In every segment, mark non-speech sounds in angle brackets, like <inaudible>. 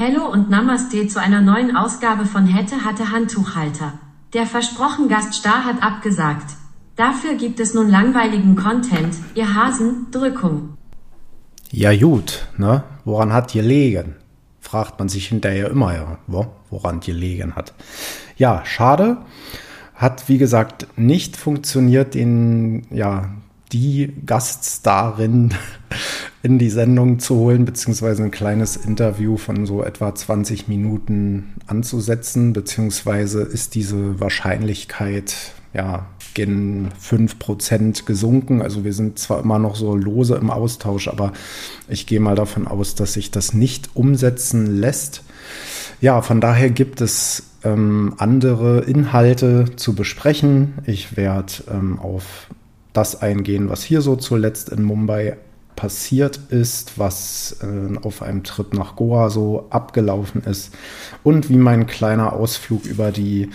Hello und Namaste zu einer neuen Ausgabe von Hätte hatte Handtuchhalter. Der versprochen Gaststar hat abgesagt. Dafür gibt es nun langweiligen Content, ihr Hasen, Drückung. Ja gut, ne? Woran hat gelegen? Fragt man sich hinterher immer, ja, wo, woran gelegen hat. Ja, schade. Hat, wie gesagt, nicht funktioniert, den, ja, die Gaststarin <laughs> in die Sendung zu holen, beziehungsweise ein kleines Interview von so etwa 20 Minuten anzusetzen, beziehungsweise ist diese Wahrscheinlichkeit ja gen 5% gesunken. Also wir sind zwar immer noch so lose im Austausch, aber ich gehe mal davon aus, dass sich das nicht umsetzen lässt. Ja, von daher gibt es ähm, andere Inhalte zu besprechen. Ich werde ähm, auf das eingehen, was hier so zuletzt in Mumbai passiert ist, was äh, auf einem Trip nach Goa so abgelaufen ist und wie mein kleiner Ausflug über die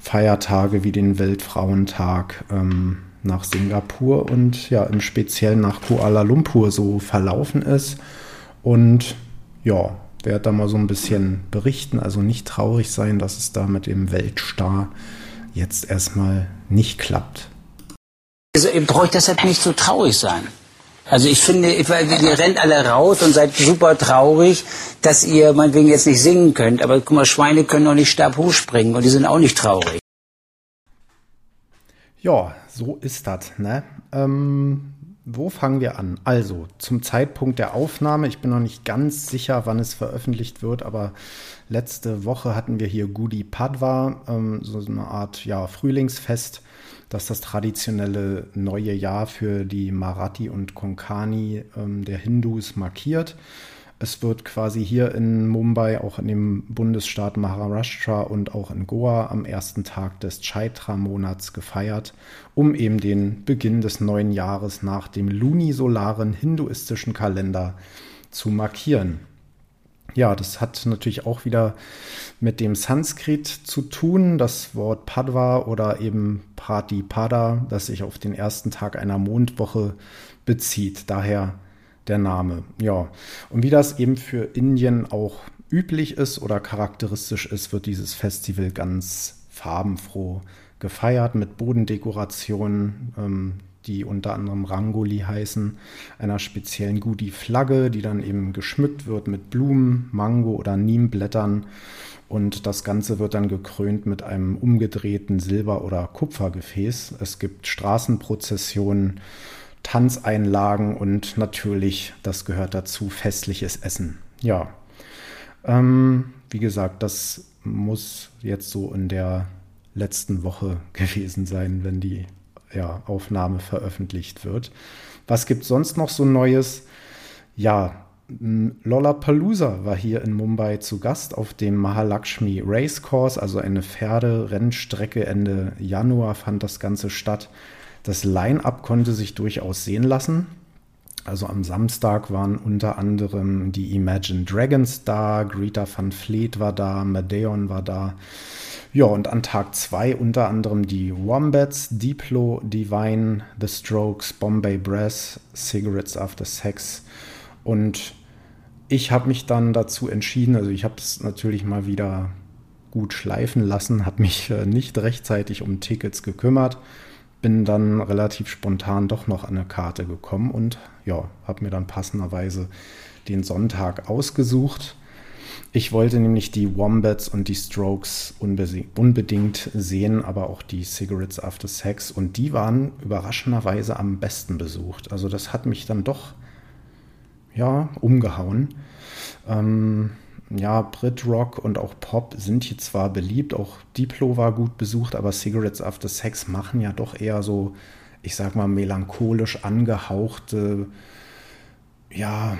Feiertage wie den Weltfrauentag ähm, nach Singapur und ja im Speziellen nach Kuala Lumpur so verlaufen ist. Und ja, werde da mal so ein bisschen berichten, also nicht traurig sein, dass es da mit dem Weltstar jetzt erstmal nicht klappt. Also ihr braucht deshalb nicht so traurig sein. Also ich finde, ihr rennt alle raus und seid super traurig, dass ihr meinetwegen jetzt nicht singen könnt. Aber guck mal, Schweine können doch nicht stabhoch springen und die sind auch nicht traurig. Ja, so ist das. Ne? Ähm, wo fangen wir an? Also, zum Zeitpunkt der Aufnahme, ich bin noch nicht ganz sicher, wann es veröffentlicht wird, aber letzte Woche hatten wir hier Gudi Padwa, ähm, so eine Art ja, Frühlingsfest das das traditionelle neue Jahr für die Marathi und Konkani ähm, der Hindus markiert. Es wird quasi hier in Mumbai, auch in dem Bundesstaat Maharashtra und auch in Goa am ersten Tag des Chaitra-Monats gefeiert, um eben den Beginn des neuen Jahres nach dem lunisolaren hinduistischen Kalender zu markieren. Ja, das hat natürlich auch wieder mit dem Sanskrit zu tun. Das Wort Padva oder eben Pratipada, das sich auf den ersten Tag einer Mondwoche bezieht. Daher der Name. Ja, und wie das eben für Indien auch üblich ist oder charakteristisch ist, wird dieses Festival ganz farbenfroh gefeiert mit Bodendekorationen. Ähm, die unter anderem Rangoli heißen, einer speziellen Gudi-Flagge, die dann eben geschmückt wird mit Blumen, Mango oder Niemblättern. Und das Ganze wird dann gekrönt mit einem umgedrehten Silber- oder Kupfergefäß. Es gibt Straßenprozessionen, Tanzeinlagen und natürlich, das gehört dazu, festliches Essen. Ja, ähm, wie gesagt, das muss jetzt so in der letzten Woche <laughs> gewesen sein, wenn die ja, Aufnahme veröffentlicht wird. Was gibt sonst noch so Neues? Ja, Lollapalooza war hier in Mumbai zu Gast auf dem Mahalakshmi Racecourse, also eine Pferderennstrecke. Ende Januar fand das Ganze statt. Das Line-up konnte sich durchaus sehen lassen. Also am Samstag waren unter anderem die Imagine Dragons da, Greta van Fleet war da, Madeon war da. Ja, und an Tag 2 unter anderem die Wombats, Diplo, Divine, The Strokes, Bombay Brass, Cigarettes After Sex. Und ich habe mich dann dazu entschieden, also ich habe es natürlich mal wieder gut schleifen lassen, habe mich äh, nicht rechtzeitig um Tickets gekümmert, bin dann relativ spontan doch noch an eine Karte gekommen und ja, habe mir dann passenderweise den Sonntag ausgesucht ich wollte nämlich die Wombats und die Strokes unbedingt sehen, aber auch die Cigarettes After Sex. Und die waren überraschenderweise am besten besucht. Also das hat mich dann doch, ja, umgehauen. Ähm, ja, Brit-Rock und auch Pop sind hier zwar beliebt, auch Diplo war gut besucht, aber Cigarettes After Sex machen ja doch eher so, ich sag mal, melancholisch angehauchte, ja,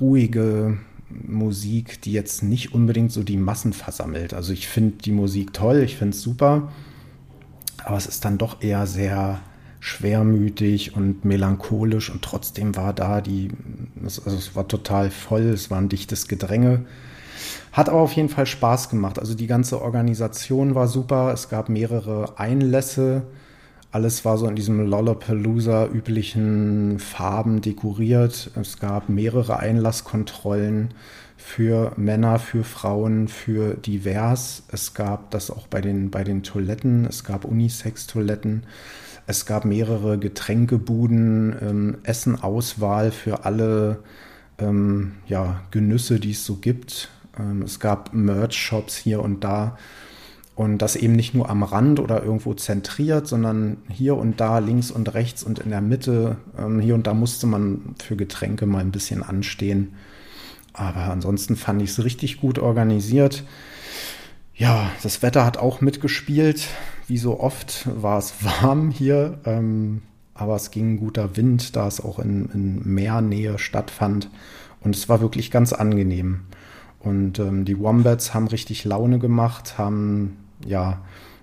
ruhige, Musik, die jetzt nicht unbedingt so die Massen versammelt. Also ich finde die Musik toll, ich finde es super, aber es ist dann doch eher sehr schwermütig und melancholisch und trotzdem war da die, also es war total voll, es war ein dichtes Gedränge. Hat aber auf jeden Fall Spaß gemacht. Also die ganze Organisation war super. Es gab mehrere Einlässe Alles war so in diesem Lollapalooza üblichen Farben dekoriert. Es gab mehrere Einlasskontrollen für Männer, für Frauen, für divers. Es gab das auch bei den, bei den Toiletten. Es gab Unisex-Toiletten. Es gab mehrere Getränkebuden, ähm, Essenauswahl für alle ähm, ja, Genüsse, die es so gibt. Ähm, es gab Merch-Shops hier und da. Und das eben nicht nur am Rand oder irgendwo zentriert, sondern hier und da, links und rechts und in der Mitte. Ähm, hier und da musste man für Getränke mal ein bisschen anstehen. Aber ansonsten fand ich es richtig gut organisiert. Ja, das Wetter hat auch mitgespielt. Wie so oft war es <laughs> warm hier, ähm, aber es ging ein guter Wind, da es auch in, in Meernähe stattfand. Und es war wirklich ganz angenehm. Und ähm, die Wombats haben richtig Laune gemacht, haben ja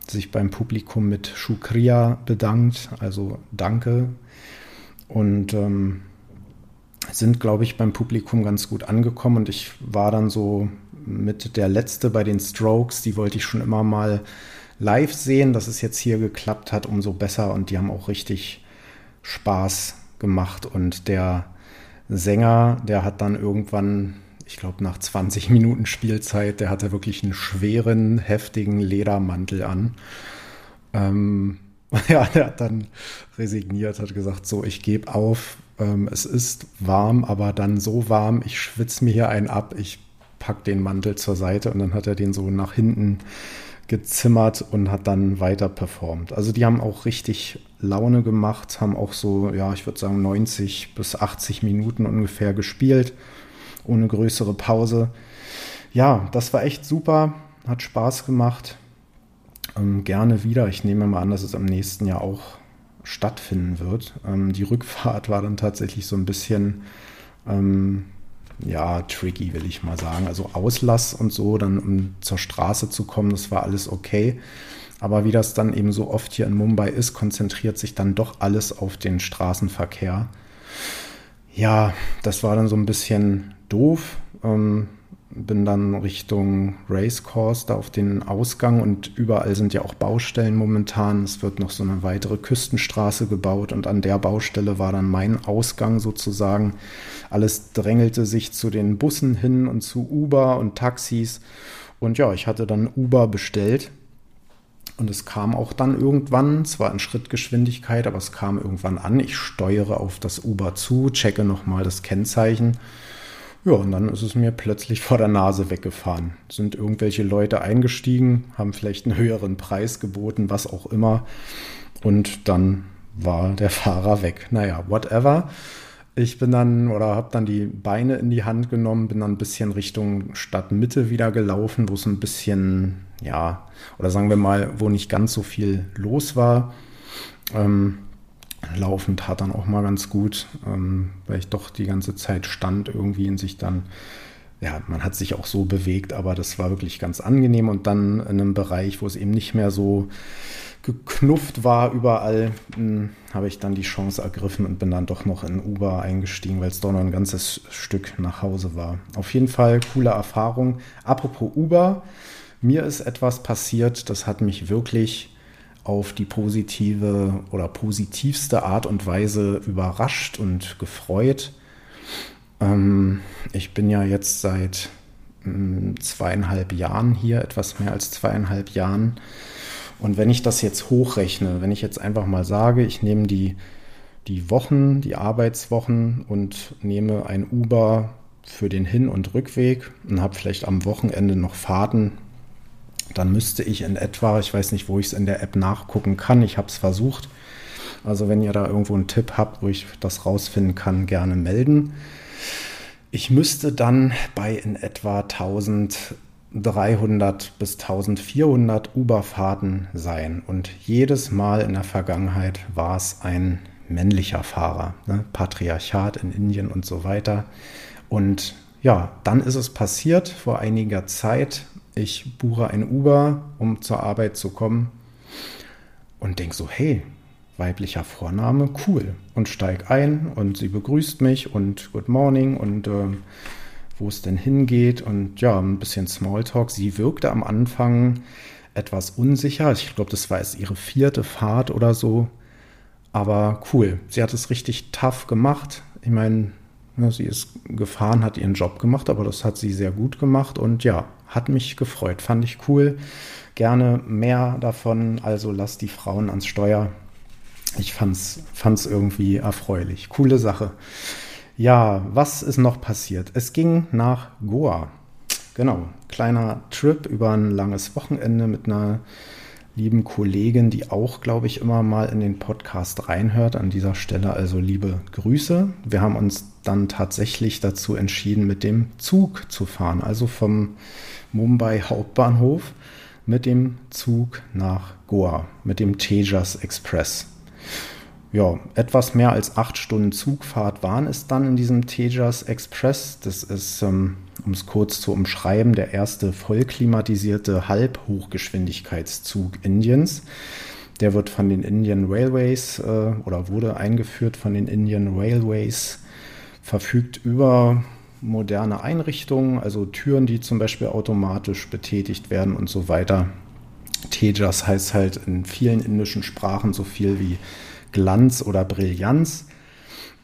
sich beim Publikum mit Shukriya bedankt, also Danke. Und ähm, sind, glaube ich, beim Publikum ganz gut angekommen. Und ich war dann so mit der letzte bei den Strokes, die wollte ich schon immer mal live sehen. Dass es jetzt hier geklappt hat, umso besser. Und die haben auch richtig Spaß gemacht. Und der Sänger, der hat dann irgendwann, ich glaube nach 20 Minuten Spielzeit, der hatte wirklich einen schweren, heftigen Ledermantel an. Ähm, <laughs> ja, der hat dann resigniert, hat gesagt, so, ich gebe auf, ähm, es ist warm, aber dann so warm, ich schwitze mir hier einen ab, ich pack den Mantel zur Seite und dann hat er den so nach hinten gezimmert und hat dann weiter performt. Also die haben auch richtig Laune gemacht, haben auch so, ja, ich würde sagen 90 bis 80 Minuten ungefähr gespielt, ohne größere Pause. Ja, das war echt super, hat Spaß gemacht. Ähm, gerne wieder. Ich nehme mal an, dass es am nächsten Jahr auch stattfinden wird. Ähm, die Rückfahrt war dann tatsächlich so ein bisschen ähm, ja, tricky, will ich mal sagen. Also Auslass und so, dann um zur Straße zu kommen, das war alles okay. Aber wie das dann eben so oft hier in Mumbai ist, konzentriert sich dann doch alles auf den Straßenverkehr. Ja, das war dann so ein bisschen doof. Ähm, bin dann Richtung Racecourse da auf den Ausgang und überall sind ja auch Baustellen momentan. Es wird noch so eine weitere Küstenstraße gebaut und an der Baustelle war dann mein Ausgang sozusagen. Alles drängelte sich zu den Bussen hin und zu Uber und Taxis. Und ja, ich hatte dann Uber bestellt und es kam auch dann irgendwann, zwar in Schrittgeschwindigkeit, aber es kam irgendwann an. Ich steuere auf das Uber zu, checke nochmal das Kennzeichen ja, und dann ist es mir plötzlich <laughs> vor der Nase weggefahren. Sind irgendwelche Leute eingestiegen, haben vielleicht einen höheren Preis geboten, was auch immer. Und dann war der Fahrer weg. Naja, whatever. Ich bin dann oder habe dann die Beine in die Hand genommen, bin dann ein bisschen Richtung Stadtmitte wieder gelaufen, wo es ein bisschen, ja, oder sagen wir mal, wo nicht ganz so viel los war. Ähm, Laufen tat dann auch mal ganz gut, ähm, weil ich doch die ganze Zeit stand irgendwie in sich dann, ja, man hat sich auch so bewegt, aber das war wirklich ganz angenehm und dann in einem Bereich, wo es eben nicht mehr so geknufft war überall, hm, habe ich dann die Chance ergriffen und bin dann doch noch in Uber eingestiegen, weil es doch noch ein ganzes Stück nach Hause war. Auf jeden Fall coole Erfahrung. Apropos Uber, mir ist etwas passiert, das hat mich wirklich auf die positive oder positivste Art und Weise überrascht und gefreut. Ähm, ich bin ja jetzt seit mm, zweieinhalb Jahren hier, etwas mehr als zweieinhalb Jahren. Und wenn ich das jetzt hochrechne, wenn ich jetzt einfach mal sage, ich nehme die, die Wochen, die Arbeitswochen und nehme ein Uber für den Hin- und Rückweg und habe vielleicht am Wochenende noch Fahrten dann müsste ich in etwa, ich weiß nicht, wo ich es in der App nachgucken kann, ich habe es versucht. Also wenn ihr da irgendwo einen Tipp habt, wo ich das rausfinden kann, gerne melden. Ich müsste dann bei in etwa 1300 bis 1400 Uber-Fahrten sein. Und jedes Mal in der Vergangenheit war es ein männlicher Fahrer. Ne? Patriarchat in Indien und so weiter. Und ja, dann ist es passiert vor einiger Zeit, ich buche ein Uber, um zur Arbeit zu kommen und denke so, hey, weiblicher Vorname, cool. Und steig ein und sie begrüßt mich und Good Morning und äh, wo es denn hingeht und ja, ein bisschen Smalltalk. Sie wirkte am Anfang etwas unsicher. Ich glaube, das war jetzt ihre vierte Fahrt oder so. Aber cool. Sie hat es richtig tough gemacht. Ich meine, ja, sie ist gefahren, hat ihren Job gemacht, aber das hat sie sehr gut gemacht und ja, hat mich gefreut. Fand ich cool. Gerne mehr davon. Also lass die Frauen ans Steuer. Ich fand's, fand's irgendwie erfreulich. Coole Sache. Ja, was ist noch passiert? Es ging nach Goa. Genau, kleiner Trip über ein langes Wochenende mit einer lieben Kollegin, die auch, glaube ich, immer mal in den Podcast reinhört. An dieser Stelle also liebe Grüße. Wir haben uns dann tatsächlich dazu entschieden, mit dem Zug zu fahren, also vom Mumbai Hauptbahnhof mit dem Zug nach Goa, mit dem Tejas Express ja, etwas mehr als acht Stunden Zugfahrt waren es dann in diesem Tejas Express. Das ist, ähm, um es kurz zu umschreiben, der erste vollklimatisierte Halbhochgeschwindigkeitszug Indiens. Der wird von den Indian Railways äh, oder wurde eingeführt von den Indian Railways, verfügt über moderne Einrichtungen, also Türen, die zum Beispiel automatisch betätigt werden und so weiter. Tejas heißt halt in vielen indischen Sprachen so viel wie Glanz oder Brillanz.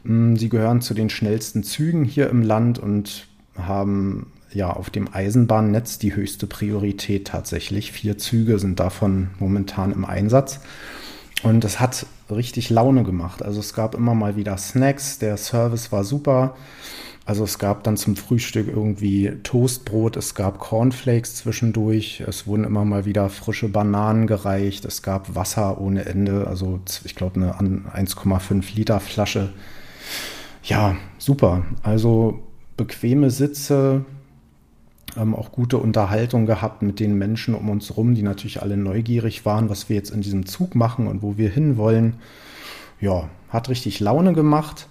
Mm, sie gehören zu den schnellsten Zügen hier im Land und haben ja auf dem Eisenbahnnetz die höchste Priorität tatsächlich. Vier Züge sind davon momentan im Einsatz. Und es hat richtig Laune gemacht. Also es gab immer mal wieder Snacks, der Service war super. Also es gab dann zum Frühstück irgendwie Toastbrot, es gab Cornflakes zwischendurch, es wurden immer mal wieder frische Bananen gereicht, es gab Wasser ohne Ende, also ich glaube eine 1,5 Liter Flasche. Ja, super. Also bequeme Sitze, ähm, auch gute Unterhaltung gehabt mit den Menschen um uns rum, die natürlich alle neugierig waren, was wir jetzt in diesem Zug machen und wo wir hinwollen. Ja, hat richtig Laune gemacht.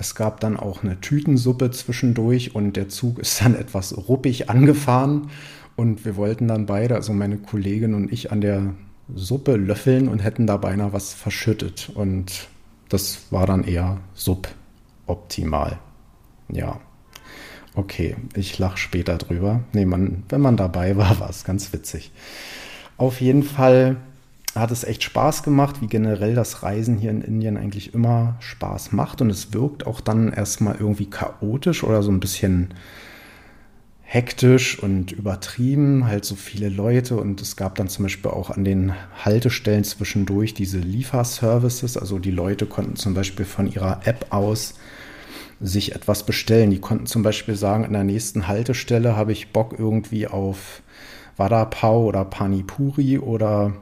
Es gab dann auch eine Tütensuppe zwischendurch und der Zug ist dann <laughs> etwas ruppig angefahren und wir wollten dann beide, also meine Kollegin und ich, an der Suppe löffeln und hätten da beinahe was verschüttet und das war dann eher suboptimal. Ja. Okay, ich lache später drüber. Nee, man, wenn man dabei war, <laughs> war es ganz witzig. Auf jeden Fall hat es echt Spaß gemacht, wie generell das Reisen hier in Indien eigentlich immer Spaß macht. Und es wirkt auch dann erstmal irgendwie chaotisch oder so ein bisschen hektisch und übertrieben, halt so viele Leute. Und es gab dann zum Beispiel auch an den Haltestellen zwischendurch diese Lieferservices. Also die Leute konnten zum Beispiel von ihrer App aus sich etwas bestellen. Die konnten zum Beispiel sagen, in der nächsten Haltestelle habe ich Bock irgendwie auf Vada Pav oder Panipuri oder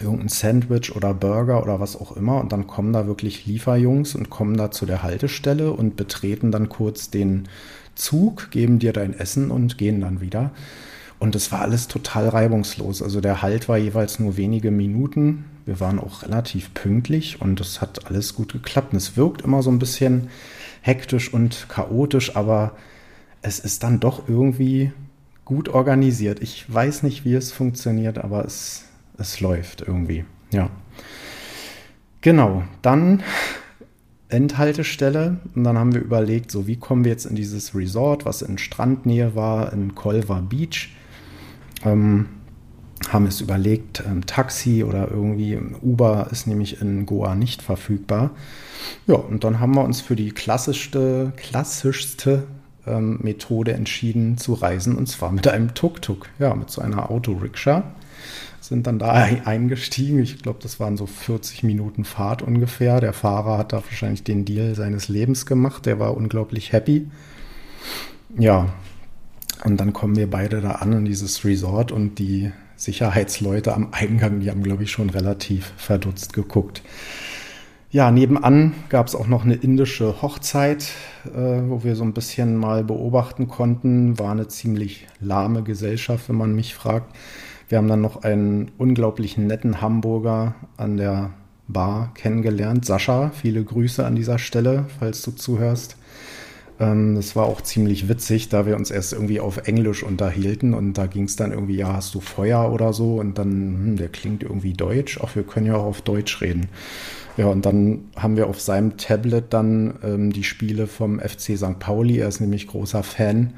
irgendein Sandwich oder Burger oder was auch immer und dann kommen da wirklich Lieferjungs und kommen da zu der Haltestelle und betreten dann kurz den Zug, geben dir dein Essen und gehen dann wieder. Und es war alles total reibungslos. Also der Halt war jeweils nur wenige Minuten. Wir waren auch relativ pünktlich und es hat alles gut geklappt. Und es wirkt immer so ein bisschen hektisch und chaotisch, aber es ist dann doch irgendwie gut organisiert. Ich weiß nicht, wie es funktioniert, aber es es läuft irgendwie. Ja. Genau, dann Endhaltestelle und dann haben wir überlegt, so wie kommen wir jetzt in dieses Resort, was in Strandnähe war, in Colva Beach. Ähm, haben es überlegt, ähm, Taxi oder irgendwie Uber ist nämlich in Goa nicht verfügbar. Ja, und dann haben wir uns für die klassischste, klassischste ähm, Methode entschieden zu reisen und zwar mit einem Tuk-Tuk, ja, mit so einer Autorikscha sind dann da eingestiegen. Ich glaube, das waren so 40 Minuten Fahrt ungefähr. Der Fahrer hat da wahrscheinlich den Deal seines Lebens gemacht. Der war unglaublich happy. Ja, und dann kommen wir beide da an in dieses Resort und die Sicherheitsleute am Eingang, die haben, glaube ich, schon relativ verdutzt geguckt. Ja, nebenan gab es auch noch eine indische Hochzeit, äh, wo wir so ein bisschen mal beobachten konnten. War eine ziemlich lahme Gesellschaft, wenn man mich fragt. Wir haben dann noch einen unglaublichen netten Hamburger an der Bar kennengelernt. Sascha, viele Grüße an dieser Stelle, falls du zuhörst. Ähm, das war auch ziemlich witzig, da wir uns erst irgendwie auf Englisch unterhielten und da ging es dann irgendwie, ja, hast du Feuer oder so? Und dann, hm, der klingt irgendwie deutsch. Ach, wir können ja auch auf Deutsch reden. Ja, und dann haben wir auf seinem Tablet dann ähm, die Spiele vom FC St. Pauli. Er ist nämlich großer Fan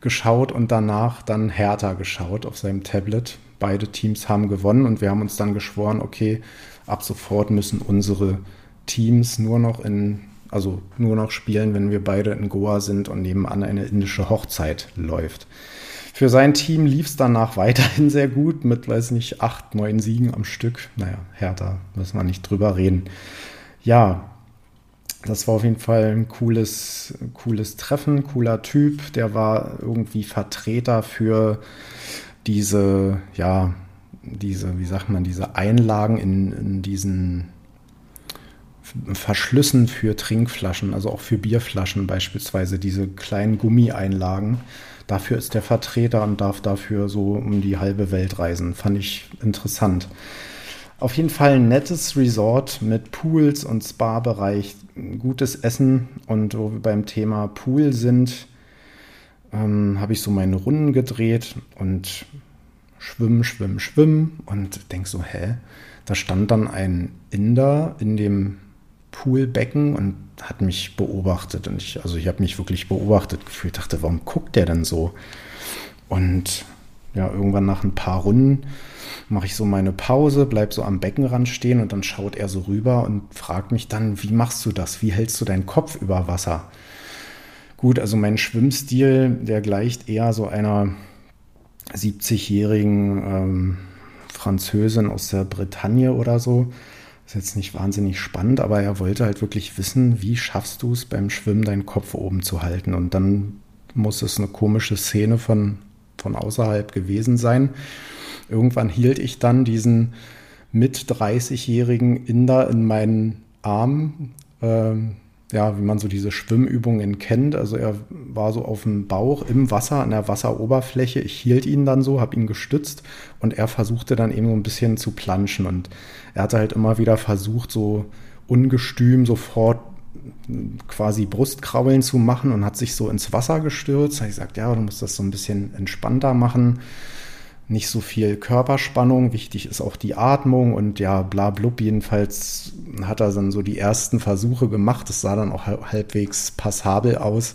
geschaut und danach dann Hertha geschaut auf seinem Tablet. Beide Teams haben gewonnen und wir haben uns dann geschworen, okay, ab sofort müssen unsere Teams nur noch in, also nur noch spielen, wenn wir beide in Goa sind und nebenan eine indische Hochzeit läuft. Für sein Team lief es danach <laughs> weiterhin sehr gut mit, weiß nicht, acht, neun Siegen am Stück. Naja, härter müssen wir nicht drüber reden. Ja, das war auf jeden Fall ein cooles, cooles Treffen, cooler Typ. Der war irgendwie Vertreter für diese, ja, diese, wie sagt man, diese Einlagen in, in diesen Verschlüssen für Trinkflaschen, also auch für Bierflaschen beispielsweise, diese kleinen Gummieinlagen. Dafür ist der Vertreter und darf dafür so um die halbe Welt reisen. Fand ich interessant. Auf jeden Fall ein nettes Resort mit Pools und Spa-Bereich, gutes Essen. Und wo wir beim Thema Pool sind, ähm, habe ich so meine Runden gedreht und schwimmen, schwimmen, schwimmen und denk so, hä? Da stand dann ein Inder in dem Poolbecken und hat mich beobachtet. Und ich, also ich habe mich wirklich beobachtet gefühlt, dachte, warum guckt der denn so? Und ja, irgendwann nach ein paar Runden mache ich so meine Pause, bleib so am Beckenrand stehen und dann schaut er so rüber und fragt mich dann, wie machst du das? Wie hältst du deinen Kopf über Wasser? Gut, also mein Schwimmstil, der gleicht eher so einer 70-jährigen ähm, Französin aus der Bretagne oder so. Ist jetzt nicht wahnsinnig spannend, aber er wollte halt wirklich wissen, wie schaffst du es beim Schwimmen, deinen Kopf oben zu halten. Und dann muss es eine komische Szene von, von außerhalb gewesen sein. Irgendwann hielt ich dann diesen mit 30-jährigen Inder in meinen Arm. Ähm, ja, wie man so diese Schwimmübungen kennt. Also er war so auf dem Bauch im Wasser, an der Wasseroberfläche. Ich hielt ihn dann so, habe ihn gestützt und er versuchte dann eben so ein bisschen zu planschen. Und er hatte halt immer wieder versucht, so ungestüm sofort quasi Brustkraulen zu machen und hat sich so ins Wasser gestürzt. Da ich gesagt, ja, du musst das so ein bisschen entspannter machen nicht so viel Körperspannung. Wichtig ist auch die Atmung und ja, bla blub. Jedenfalls hat er dann so die ersten Versuche gemacht. Es sah dann auch halbwegs passabel aus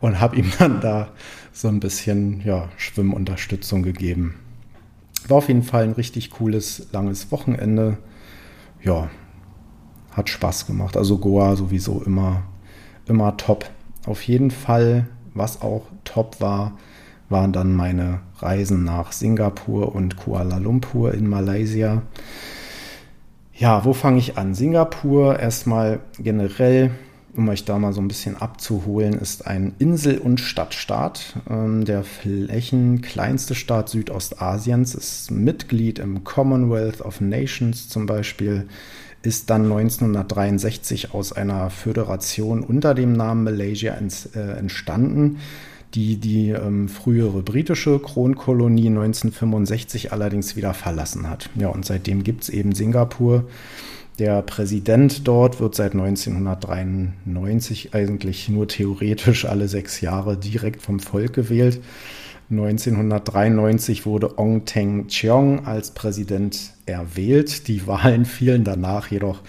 und habe ihm dann da so ein bisschen ja, Schwimmunterstützung gegeben. War auf jeden Fall ein richtig cooles, langes Wochenende. Ja, hat Spaß gemacht. Also Goa sowieso immer, immer top. Auf jeden Fall, was auch top war, waren dann meine Reisen nach Singapur und Kuala Lumpur in Malaysia. Ja, wo fange ich an? Singapur erstmal generell, um euch da mal so ein bisschen abzuholen, ist ein Insel- und Stadtstaat. Ähm, der flächenkleinste Staat Südostasiens ist Mitglied im Commonwealth of Nations zum Beispiel, ist dann 1963 aus einer Föderation unter dem Namen Malaysia äh, entstanden die die ähm, frühere britische Kronkolonie 1965 allerdings wieder verlassen hat. Ja, und seitdem gibt es eben Singapur. Der Präsident dort wird seit 1993 eigentlich nur theoretisch alle sechs Jahre direkt vom Volk gewählt. 1993 wurde Ong Teng Cheong als Präsident erwählt. Die Wahlen fielen danach jedoch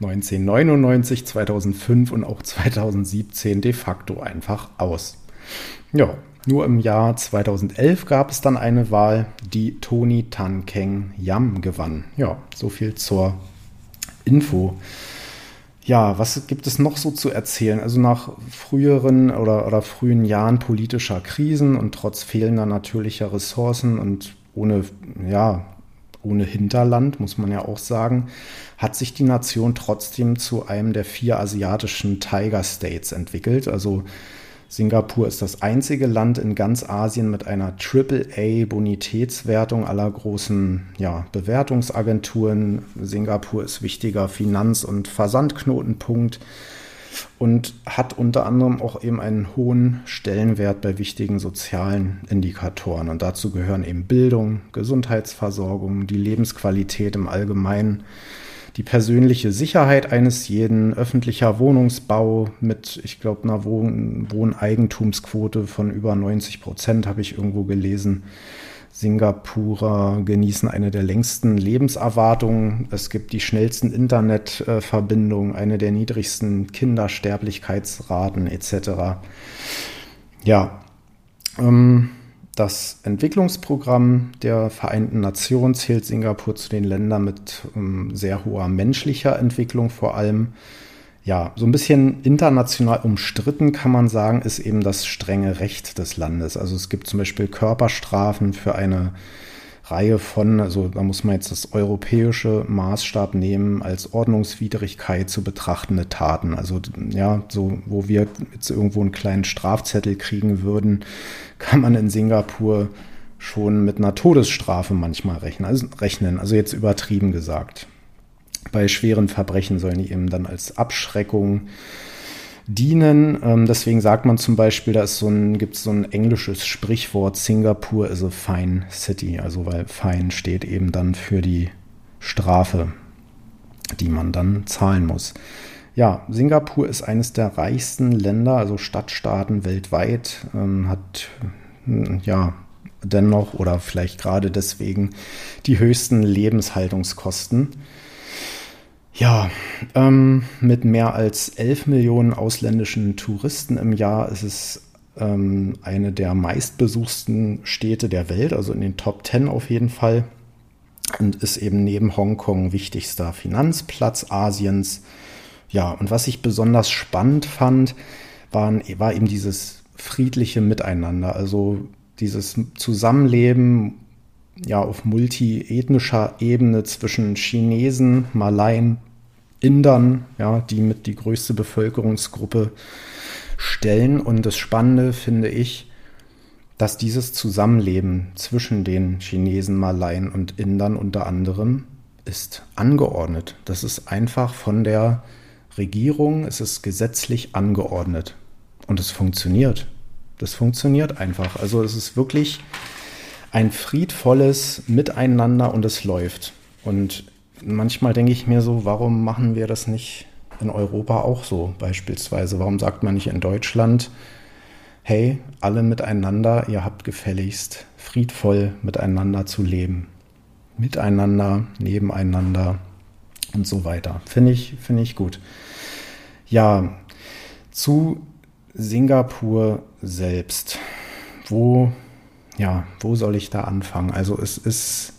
1999, 2005 und auch 2017 de facto einfach aus. Ja, nur im Jahr 2011 gab es dann eine Wahl, die Tony Tan Keng Yam gewann. Ja, so viel zur Info. Ja, was gibt es noch so zu erzählen? Also nach früheren oder, oder frühen Jahren politischer Krisen und trotz fehlender natürlicher Ressourcen und ohne, ja, ohne Hinterland, muss man ja auch sagen, hat sich die Nation trotzdem zu einem der vier asiatischen Tiger States entwickelt. Also Singapur ist das einzige Land in ganz Asien mit einer AAA-Bonitätswertung aller großen ja, Bewertungsagenturen. Singapur ist wichtiger Finanz- und Versandknotenpunkt und hat unter anderem auch eben einen hohen Stellenwert bei wichtigen sozialen Indikatoren. Und dazu gehören eben Bildung, Gesundheitsversorgung, die Lebensqualität im Allgemeinen die persönliche Sicherheit eines jeden, öffentlicher Wohnungsbau mit, ich glaube, einer Wohn Wohneigentumsquote von über 90 Prozent, habe ich irgendwo gelesen. Singapurer genießen eine der längsten Lebenserwartungen. Es gibt die schnellsten Internetverbindungen, eine der niedrigsten Kindersterblichkeitsraten etc. Ja, ähm, das Entwicklungsprogramm der Vereinten Nationen zählt Singapur zu den Ländern mit ähm, sehr hoher menschlicher Entwicklung vor allem. Ja, so ein bisschen international umstritten kann man sagen, ist eben das strenge Recht des Landes. Also es gibt zum Beispiel Körperstrafen für eine Reihe von, also da muss man jetzt das europäische Maßstab nehmen, als Ordnungswidrigkeit zu betrachtende Taten. Also ja, so wo wir jetzt irgendwo einen kleinen Strafzettel kriegen würden, kann man in Singapur schon mit einer Todesstrafe manchmal rechnen. Also, rechnen. also jetzt übertrieben gesagt. Bei schweren Verbrechen sollen die eben dann als Abschreckung dienen. Ähm, deswegen sagt man zum Beispiel, da so gibt es so ein englisches Sprichwort, Singapur is a fine city, also weil fine steht eben dann für die Strafe, die man dann zahlen muss. Ja, Singapur ist eines der reichsten Länder, also Stadtstaaten weltweit, ähm, hat hm, ja dennoch oder vielleicht gerade deswegen die höchsten Lebenshaltungskosten. Ja, ähm, mit mehr als 11 Millionen ausländischen Touristen im Jahr ist es ähm, eine der meistbesuchten Städte der Welt, also in den Top 10 auf jeden Fall. Und ist eben neben Hongkong wichtigster Finanzplatz Asiens. Ja, und was ich besonders spannend fand, waren, war eben dieses friedliche Miteinander, also dieses Zusammenleben ja auf multiethnischer Ebene zwischen Chinesen, Malaien, Indern, ja, die mit die größte Bevölkerungsgruppe stellen. Und das Spannende finde ich, dass dieses Zusammenleben zwischen den Chinesen, Malaien und Indern unter anderem ist angeordnet. Das ist einfach von der Regierung, es ist gesetzlich angeordnet. Und es funktioniert. Das funktioniert einfach. Also es ist wirklich ein friedvolles Miteinander und es läuft. Und manchmal denke ich mir so, warum machen wir das nicht in Europa auch so beispielsweise? Warum sagt man nicht in Deutschland, hey, alle miteinander, ihr habt gefälligst friedvoll miteinander zu leben. Miteinander, nebeneinander und so weiter. Finde ich, finde ich gut. Ja, zu Singapur selbst. Wo, ja, wo soll ich da anfangen? Also es ist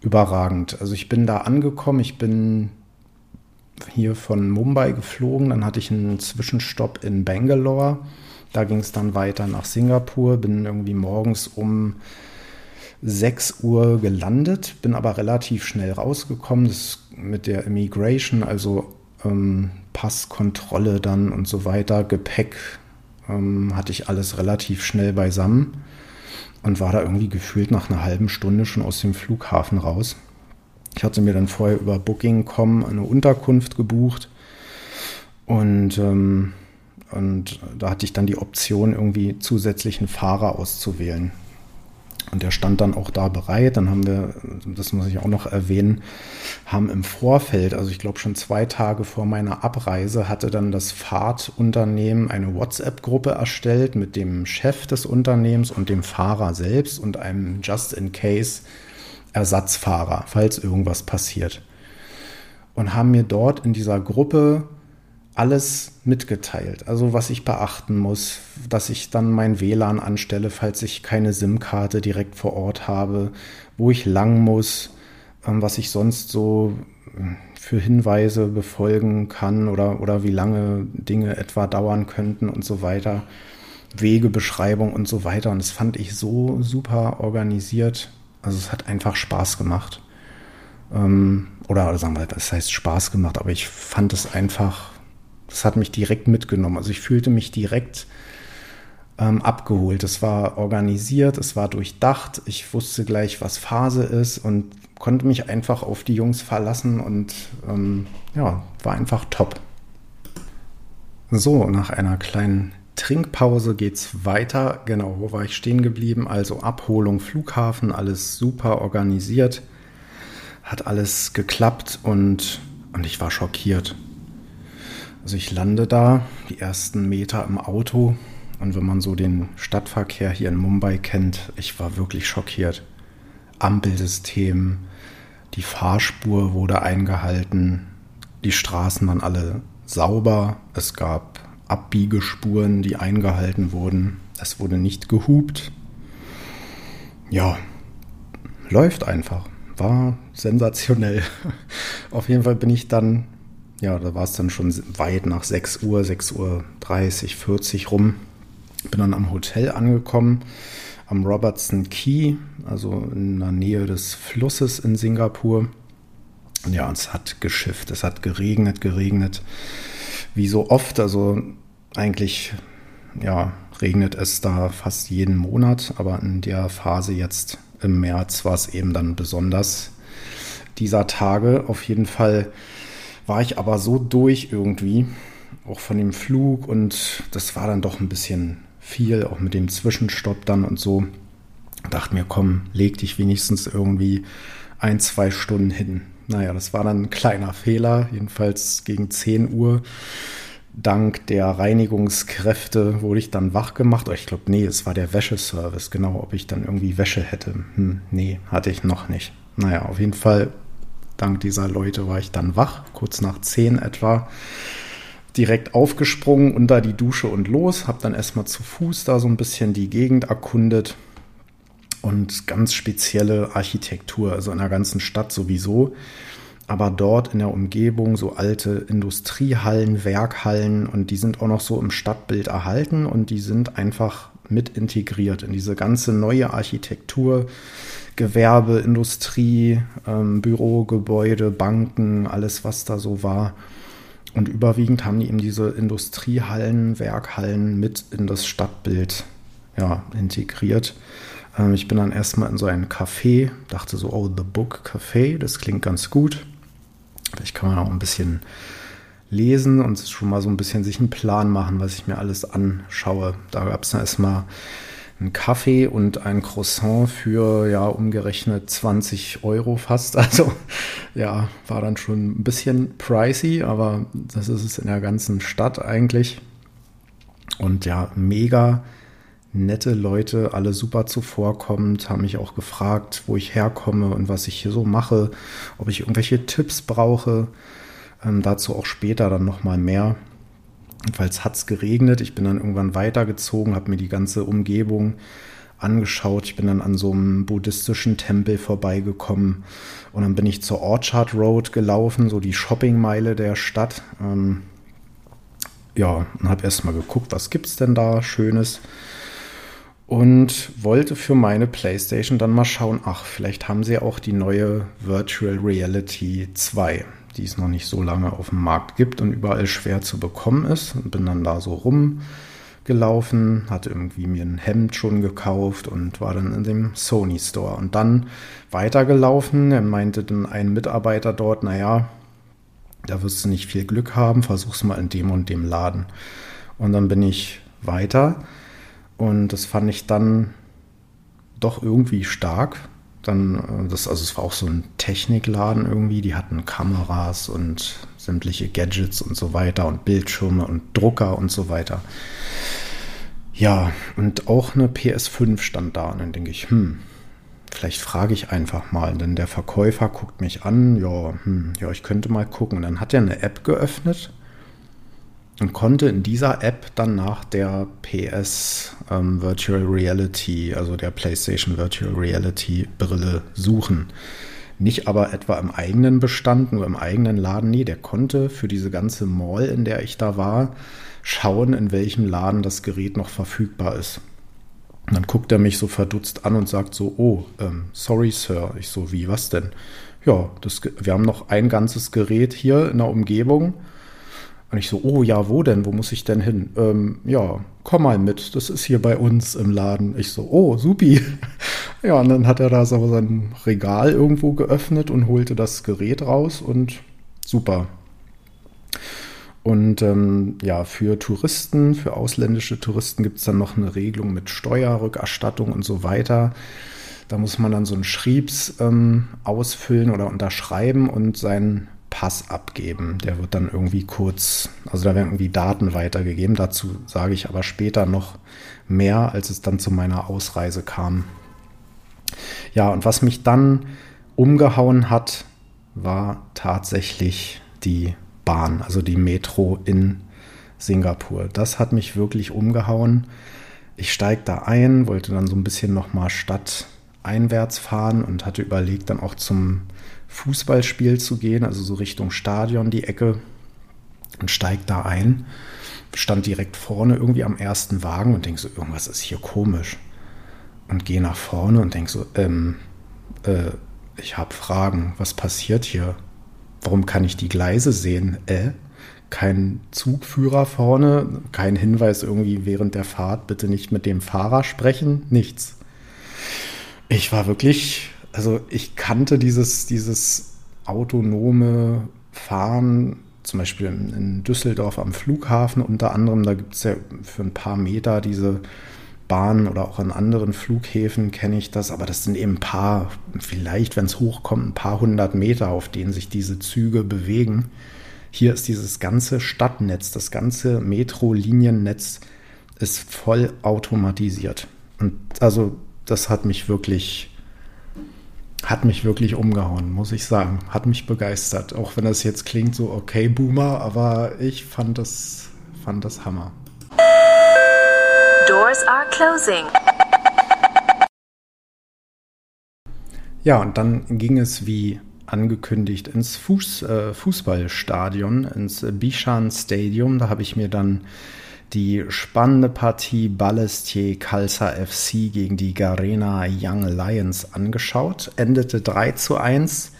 überragend. Also ich bin da angekommen, ich bin hier von Mumbai geflogen, dann hatte ich einen Zwischenstopp in Bangalore. Da ging es dann weiter nach Singapur, bin irgendwie morgens um 6 Uhr gelandet, bin aber relativ schnell rausgekommen. Das mit der Immigration, also ähm, Passkontrolle dann und so weiter, Gepäck, ähm, hatte ich alles relativ schnell beisammen und war da irgendwie gefühlt nach einer halben Stunde schon aus dem Flughafen raus. Ich hatte mir dann vorher über Booking.com eine Unterkunft gebucht und, ähm, und da hatte ich dann die Option, irgendwie zusätzlichen Fahrer auszuwählen. Und der stand dann auch da bereit. Dann haben wir, das muss ich auch noch erwähnen, haben im Vorfeld, also ich glaube schon zwei Tage vor meiner Abreise, hatte dann das Fahrtunternehmen eine WhatsApp-Gruppe erstellt mit dem Chef des Unternehmens und dem Fahrer selbst und einem Just-in-Case Ersatzfahrer, falls irgendwas passiert. Und haben mir dort in dieser Gruppe alles mitgeteilt. Also was ich beachten muss, dass ich dann mein WLAN anstelle, falls ich keine SIM-Karte direkt vor Ort habe, wo ich lang muss, ähm, was ich sonst so äh, für Hinweise befolgen kann oder, oder wie lange Dinge etwa dauern könnten und so weiter. Wegebeschreibung und so weiter. Und das fand ich so super organisiert. Also es hat einfach Spaß gemacht. Ähm, oder sagen wir, das heißt Spaß gemacht, aber ich fand es einfach das hat mich direkt mitgenommen. Also ich fühlte mich direkt ähm, abgeholt. Es war organisiert, es war durchdacht. Ich wusste gleich, was Phase ist und konnte mich einfach auf die Jungs verlassen und ähm, ja, war einfach top. So, nach einer kleinen Trinkpause geht's weiter. Genau, wo war ich stehen geblieben? Also Abholung, Flughafen, alles super organisiert. Hat alles geklappt und, und ich war schockiert. Also ich lande da, die ersten Meter im Auto und wenn man so den Stadtverkehr hier in Mumbai kennt, ich war wirklich schockiert. Ampelsystem, die Fahrspur wurde eingehalten, die Straßen waren alle sauber, es gab Abbiegespuren, die eingehalten wurden, es wurde nicht gehupt. ja, läuft einfach. War sensationell. <laughs> Auf jeden Fall bin ich dann, ja, da war es dann schon weit nach 6 Uhr, 6 Uhr 30, 40 rum. Bin dann am Hotel angekommen, am Robertson Key, also in der Nähe des Flusses in Singapur. Ja, es hat geschifft, es hat geregnet, geregnet. Wie so oft, also eigentlich, ja, regnet es da fast jeden Monat, aber in der Phase jetzt im März war es eben dann besonders dieser Tage. Auf jeden Fall war ich aber so durch irgendwie, auch von dem Flug und das war dann doch ein bisschen viel, auch mit dem Zwischenstopp dann und so. Dachte mir, komm, leg dich wenigstens irgendwie ein, zwei Stunden hin. Naja, das war dann ein kleiner Fehler, jedenfalls gegen 10 Uhr dank der Reinigungskräfte wurde ich dann wach gemacht. Ich glaube, nee, es war der Wäscheservice. Genau, ob ich dann irgendwie Wäsche hätte. Hm, nee, hatte ich noch nicht. Naja, auf jeden Fall, dank dieser Leute war ich dann wach, kurz nach zehn etwa. Direkt aufgesprungen, unter die Dusche und los. Hab dann erstmal zu Fuß da so ein bisschen die Gegend erkundet. Und ganz spezielle Architektur, also in der ganzen Stadt sowieso aber dort in der Umgebung so alte Industriehallen, Werkhallen und die sind auch noch so im Stadtbild erhalten und die sind einfach mit integriert in diese ganze neue Architektur, Gewerbe, Industrie, ähm, Bürogebäude, Banken, alles was da so war. Und überwiegend haben die eben diese Industriehallen, Werkhallen mit in das Stadtbild ja, integriert. Ähm, ich bin dann erstmal in so ein Café, dachte so, oh, The Book Café, das klingt ganz gut. Vielleicht kann man auch ein bisschen lesen und schon mal so ein bisschen sich einen Plan machen, was ich mir alles anschaue. Da gab es dann erstmal einen Kaffee und ein Croissant für ja umgerechnet 20 Euro fast. <laughs> Also ja, war dann schon ein bisschen pricey, aber das ist es in der ganzen Stadt eigentlich. Und ja, mega nette Leute, alle super zuvorkommend, haben mich auch gefragt, wo ich herkomme und was ich hier so mache, ob ich irgendwelche Tipps brauche. Ähm, dazu auch später dann nochmal mehr. Jedenfalls hat es geregnet. Ich bin dann irgendwann weitergezogen, habe mir die ganze Umgebung angeschaut. Ich bin dann an so einem buddhistischen Tempel vorbeigekommen und dann bin ich zur Orchard Road gelaufen, so die Shoppingmeile der Stadt. Ähm, ja, und habe erstmal geguckt, was gibt es denn da Schönes und wollte für meine PlayStation dann mal schauen, ach, vielleicht haben sie auch die neue Virtual Reality 2, die es noch nicht so lange auf dem Markt gibt und überall schwer zu bekommen ist. Und bin dann da so rumgelaufen, hatte irgendwie mir ein Hemd schon gekauft und war dann in dem Sony Store. Und dann weitergelaufen, er meinte dann ein Mitarbeiter dort, naja, da wirst du nicht viel Glück haben, versuch's mal in dem und dem Laden. Und dann bin ich weiter und das fand ich dann doch irgendwie stark. Dann, äh, das, also es war auch so ein Technikladen irgendwie, die hatten Kameras und sämtliche Gadgets und so weiter und Bildschirme und Drucker und so weiter. Ja, und auch eine PS5 stand da und dann denke ich, hm, vielleicht frage ich einfach mal, denn der Verkäufer guckt mich an, ja, hm, ja, ich könnte mal gucken. Dann hat er eine App geöffnet und konnte in dieser App dann nach der PS ähm, Virtual Reality, also der PlayStation Virtual Reality Brille suchen. Nicht aber etwa im eigenen Bestand, nur im eigenen Laden. Nee, der konnte für diese ganze Mall, in der ich da war, schauen, in welchem Laden das Gerät noch verfügbar ist. Und dann guckt er mich so verdutzt an und sagt so, oh, ähm, sorry, Sir. Ich so, wie, was denn? Ja, das, wir haben noch ein ganzes Gerät hier in der Umgebung und ich so, oh ja, wo denn? Wo muss ich denn hin? Ähm, ja, komm mal mit, das ist hier bei uns im Laden. Ich so, oh, supi. <laughs> Ja, und dann hat er da so sein Regal irgendwo geöffnet und holte das Gerät raus und super. Und ähm, ja, für Touristen, für ausländische Touristen gibt es dann noch eine Regelung mit Steuerrückerstattung und so weiter. Da muss man dann so ein Schriebs ähm, ausfüllen oder unterschreiben und sein Pass abgeben. Der wird dann irgendwie kurz, also da werden irgendwie Daten weitergegeben. Dazu sage ich aber später noch mehr, als es dann zu meiner Ausreise kam. Ja, und was mich dann umgehauen hat, war tatsächlich die Bahn, also die Metro in Singapur. Das hat mich wirklich umgehauen. Ich steige da ein, wollte dann so ein bisschen nochmal Stadt einwärts fahren und hatte überlegt, dann auch zum Fußballspiel zu gehen, also so Richtung Stadion, die Ecke, und steigt da ein, stand direkt vorne irgendwie am ersten Wagen und denk so, irgendwas ist hier komisch. Und gehe nach vorne und denk so, ähm, äh, ich habe Fragen, was passiert hier? Warum kann ich die Gleise sehen? Äh? Kein Zugführer vorne, kein Hinweis irgendwie während der Fahrt, bitte nicht mit dem Fahrer sprechen, nichts. Ich war wirklich, also ich kannte dieses, dieses autonome Fahren, zum Beispiel in, Düsseldorf am Flughafen unter anderem, da gibt es ja für ein paar Meter diese Bahnen oder auch an anderen Flughäfen kenne ich das, aber das sind eben ein paar, vielleicht, wenn es hochkommt, ein paar hundert Meter, auf denen sich diese Züge bewegen. Hier ist dieses ganze Stadtnetz, das ganze Metro-Liniennetz ist voll automatisiert. Und also das hat mich wirklich, hat mich wirklich umgehauen, muss ich sagen. Hat mich begeistert. Auch wenn das jetzt klingt so, okay, Boomer, aber ich fand das, fand das Hammer. Doors are closing. Ja, und dann ging es wie angekündigt ins Fuß, äh, Fußballstadion, ins Bishan Stadium. Da habe ich mir dann die spannende Partie Ballestier Kalsa FC gegen die Garena Young Lions angeschaut. Endete 3 zu 1.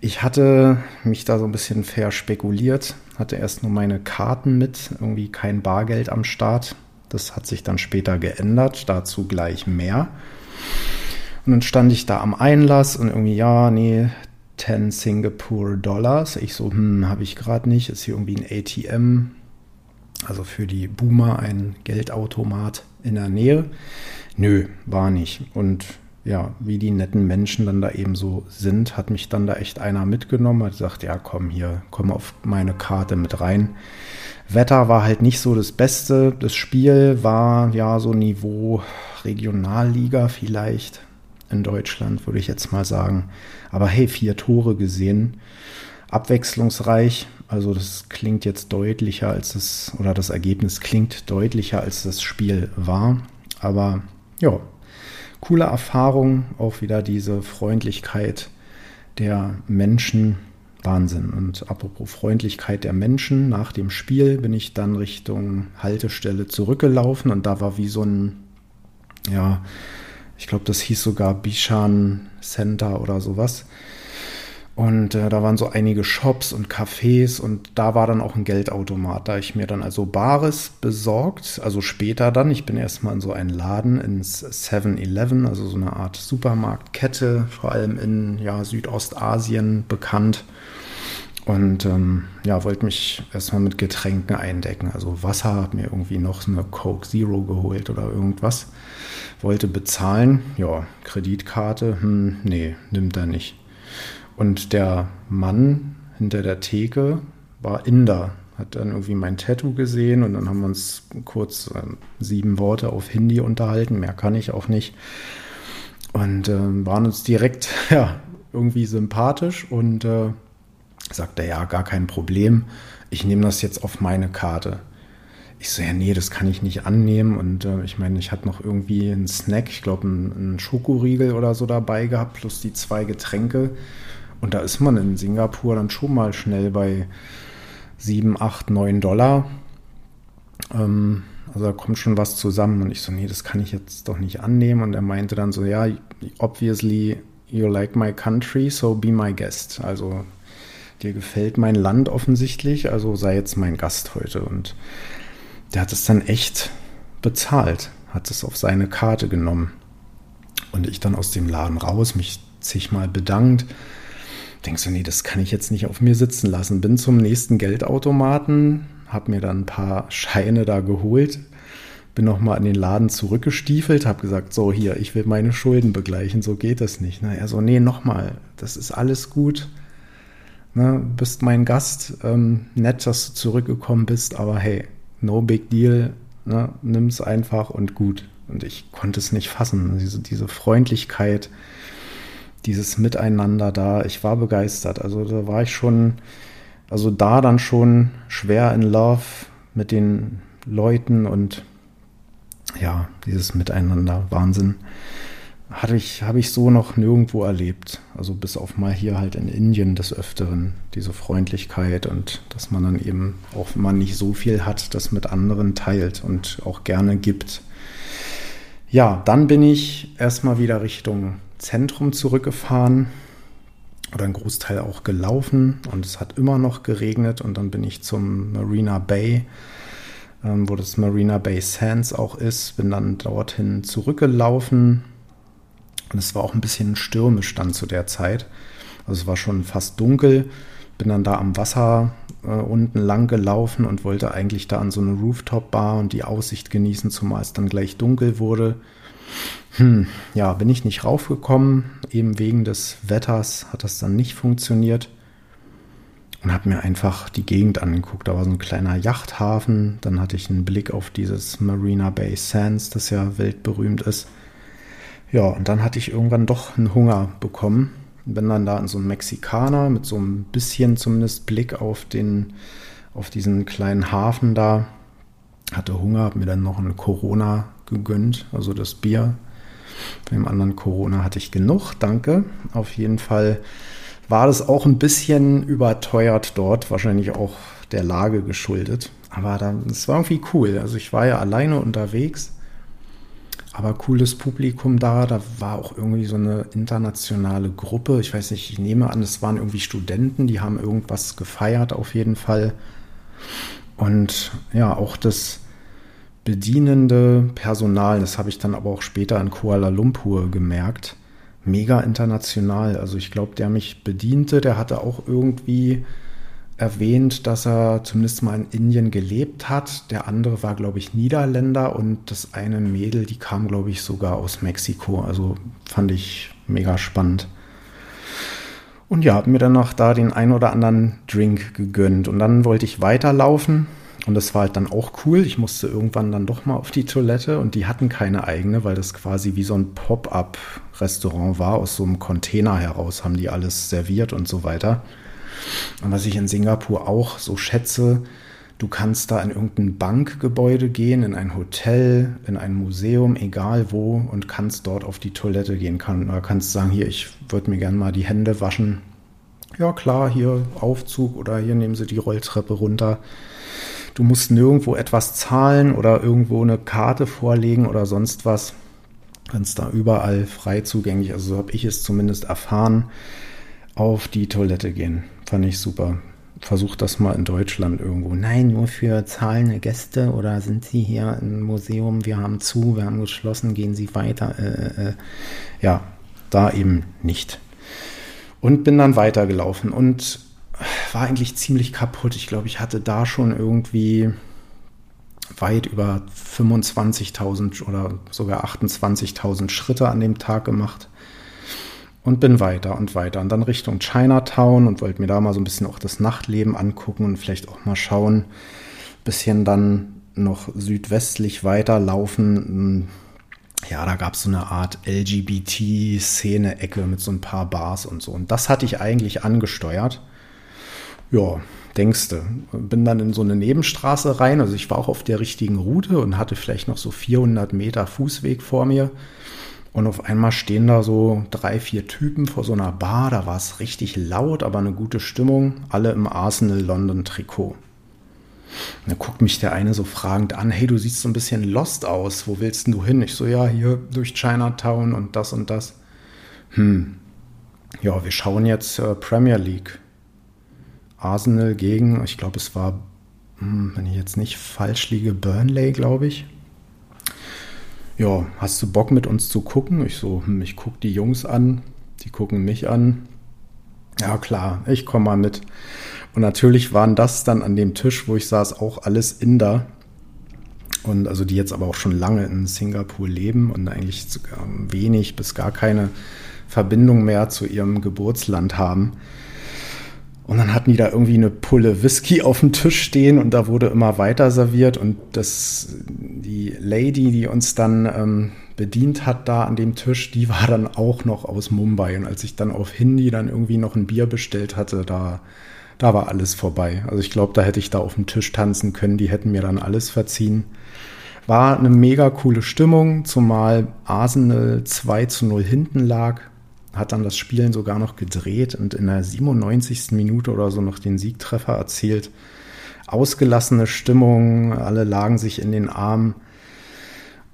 Ich hatte mich da so ein bisschen verspekuliert, hatte erst nur meine Karten mit, irgendwie kein Bargeld am Start. Das hat sich dann später geändert, dazu gleich mehr. Und dann stand ich da am Einlass und irgendwie, ja, nee, 10 Singapore Dollars. Ich so, hm, habe ich gerade nicht. Ist hier irgendwie ein ATM, also für die Boomer ein Geldautomat in der Nähe. Nö, war nicht. Und ja, wie die netten Menschen dann da eben so sind, hat mich dann da echt einer mitgenommen, hat gesagt, ja, komm hier, komm auf meine Karte mit rein. Wetter war halt nicht so das Beste. Das Spiel war ja so Niveau Regionalliga vielleicht in Deutschland, würde ich jetzt mal sagen. Aber hey, vier Tore gesehen, abwechslungsreich. Also das klingt jetzt deutlicher als es, oder das Ergebnis klingt deutlicher als das Spiel war. Aber ja, coole Erfahrung, auch wieder diese Freundlichkeit der Menschen. Wahnsinn. Und apropos Freundlichkeit der Menschen, nach dem Spiel bin ich dann Richtung Haltestelle zurückgelaufen und da war wie so ein, ja, ich glaube, das hieß sogar Bishan Center oder sowas. Und äh, da waren so einige Shops und Cafés und da war dann auch ein Geldautomat. Da ich mir dann also Bares besorgt, also später dann, ich bin erstmal in so einen Laden ins 7-Eleven, also so eine Art Supermarktkette, vor allem in ja, Südostasien bekannt. Und ähm, ja, wollte mich erstmal mit Getränken eindecken. Also Wasser, hab mir irgendwie noch eine Coke Zero geholt oder irgendwas. Wollte bezahlen, ja, Kreditkarte, hm, nee, nimmt er nicht. Und der Mann hinter der Theke war Inder, hat dann irgendwie mein Tattoo gesehen und dann haben wir uns kurz äh, sieben Worte auf Hindi unterhalten, mehr kann ich auch nicht. Und äh, waren uns direkt <laughs> ja, irgendwie sympathisch und äh, sagte ja, gar kein Problem, ich nehme das jetzt auf meine Karte. Ich so, ja, nee, das kann ich nicht annehmen. Und äh, ich meine, ich hatte noch irgendwie einen Snack, ich glaube, einen, einen Schokoriegel oder so dabei gehabt, plus die zwei Getränke. Und da ist man in Singapur dann schon mal schnell bei 7, 8, 9 Dollar. Ähm, also da kommt schon was zusammen. Und ich so, nee, das kann ich jetzt doch nicht annehmen. Und er meinte dann so, ja, obviously you like my country, so be my guest. Also dir gefällt mein Land offensichtlich, also sei jetzt mein Gast heute. Und der hat es dann echt bezahlt, hat es auf seine Karte genommen. Und ich dann aus dem Laden raus, mich zigmal bedankt denkst du, nee, das kann ich jetzt nicht auf mir sitzen lassen. Bin zum nächsten Geldautomaten, habe mir dann ein paar Scheine da geholt, bin nochmal in den Laden zurückgestiefelt, habe gesagt, so hier, ich will meine Schulden begleichen, so geht das nicht. Ne? Er so, nee, nochmal, das ist alles gut. Ne? Bist mein Gast, ähm, nett, dass du zurückgekommen bist, aber hey, no big deal, ne? es einfach und gut. Und ich konnte es nicht fassen, diese, diese Freundlichkeit, dieses Miteinander da. Ich war begeistert. Also da war ich schon, also da dann schon schwer in Love mit den Leuten und ja, dieses Miteinander, Wahnsinn. hatte ich, habe ich so noch nirgendwo erlebt. Also bis auf mal hier halt in Indien des Öfteren, diese Freundlichkeit und dass man dann eben, auch wenn man nicht so viel hat, das mit anderen teilt und auch gerne gibt. Ja, dann bin ich erstmal wieder Richtung Zentrum zurückgefahren oder ein Großteil auch gelaufen und es hat immer noch geregnet und dann bin ich zum Marina Bay, ähm, wo das Marina Bay Sands auch ist, bin dann dorthin zurückgelaufen und es war auch ein bisschen stürmisch dann zu der Zeit. Also es war schon fast dunkel. Bin dann da am Wasser äh, unten lang gelaufen und wollte eigentlich da an so eine Rooftop-Bar und die Aussicht genießen, zumal es dann gleich dunkel wurde. Hm, ja, bin ich nicht raufgekommen. Eben wegen des Wetters hat das dann nicht funktioniert. Und habe mir einfach die Gegend angeguckt. Da war so ein kleiner Yachthafen. Dann hatte ich einen Blick auf dieses Marina Bay Sands, das ja weltberühmt ist. Ja, und dann hatte ich irgendwann doch einen Hunger bekommen. Bin dann da in so einem Mexikaner mit so ein bisschen zumindest Blick auf den, auf diesen kleinen Hafen da. Hatte Hunger, habe mir dann noch ein Corona gegönnt, also das Bier. Von dem anderen Corona hatte ich genug, danke. Auf jeden Fall war das auch ein bisschen überteuert dort, wahrscheinlich auch der Lage geschuldet. Aber es war irgendwie cool. Also ich war ja alleine unterwegs aber cooles Publikum da. Da war auch irgendwie so eine internationale Gruppe. Ich weiß nicht, ich nehme an, es waren irgendwie Studenten, die haben irgendwas gefeiert auf jeden Fall. Und ja, auch das bedienende Personal, das habe ich dann aber auch später in Kuala Lumpur gemerkt, mega international. Also ich glaube, der mich bediente, der hatte auch irgendwie erwähnt, dass er zumindest mal in Indien gelebt hat. Der andere war, glaube ich, Niederländer und das eine Mädel, die kam, glaube ich, sogar aus Mexiko. Also fand ich mega spannend. Und ja, habe mir dann noch da den ein oder anderen Drink gegönnt. Und dann wollte ich weiterlaufen. Und das war halt dann auch cool. Ich musste irgendwann dann doch mal auf die Toilette und die hatten keine eigene, weil das quasi wie so ein Pop-up-Restaurant war. Aus so einem Container heraus haben die alles serviert und so weiter. Und was ich in Singapur auch so schätze, du kannst da in irgendein Bankgebäude gehen, in ein Hotel, in ein Museum, egal wo, und kannst dort auf die Toilette gehen. Kann, oder kannst sagen, hier, ich würde mir gerne mal die Hände waschen. Ja klar, hier Aufzug oder hier nehmen Sie die Rolltreppe runter. Du musst nirgendwo etwas zahlen oder irgendwo eine Karte vorlegen oder sonst was. Kannst da überall frei zugänglich, also so habe ich es zumindest erfahren, auf die Toilette gehen. Fand ich super. Versucht das mal in Deutschland irgendwo. Nein, nur für zahlende Gäste oder sind Sie hier im Museum? Wir haben zu, wir haben geschlossen, gehen Sie weiter. Äh, äh, äh. ja, da eben nicht. Und bin dann weitergelaufen und war eigentlich ziemlich kaputt. Ich glaube, ich hatte da schon irgendwie weit über 25.000 oder sogar 28.000 Schritte an dem Tag gemacht und bin weiter und weiter und dann Richtung Chinatown und wollte mir da mal so ein bisschen auch das Nachtleben angucken und vielleicht auch mal schauen, bisschen dann noch südwestlich weiterlaufen. Ja, da gab es so eine Art LGBT-Szene-Ecke mit so ein paar Bars und so. Und das hatte ich eigentlich angesteuert. Ja, denkste. Bin dann in so eine Nebenstraße rein. Also ich war auch auf der richtigen Route und hatte vielleicht noch so 400 Meter Fußweg vor mir. Und auf einmal stehen da so drei, vier Typen vor so einer Bar. Da war es richtig laut, aber eine gute Stimmung. Alle im Arsenal London Trikot. Da guckt mich der eine so fragend an: Hey, du siehst so ein bisschen lost aus. Wo willst du hin? Ich so: Ja, hier durch Chinatown und das und das. Hm. Ja, wir schauen jetzt äh, Premier League. Arsenal gegen, ich glaube, es war, hm, wenn ich jetzt nicht falsch liege, Burnley, glaube ich ja, hast du Bock mit uns zu gucken? Ich so, hm, ich gucke die Jungs an, die gucken mich an. Ja klar, ich komme mal mit. Und natürlich waren das dann an dem Tisch, wo ich saß, auch alles Inder. Und also die jetzt aber auch schon lange in Singapur leben und eigentlich wenig bis gar keine Verbindung mehr zu ihrem Geburtsland haben. Und dann hatten die da irgendwie eine Pulle Whisky auf dem Tisch stehen und da wurde immer weiter serviert und das, die Lady, die uns dann ähm, bedient hat da an dem Tisch, die war dann auch noch aus Mumbai. Und als ich dann auf Hindi dann irgendwie noch ein Bier bestellt hatte, da, da war alles vorbei. Also ich glaube, da hätte ich da auf dem Tisch tanzen können, die hätten mir dann alles verziehen. War eine mega coole Stimmung, zumal Arsenal 2 zu 0 hinten lag. Hat dann das Spielen sogar noch gedreht und in der 97. Minute oder so noch den Siegtreffer erzielt. Ausgelassene Stimmung, alle lagen sich in den Armen.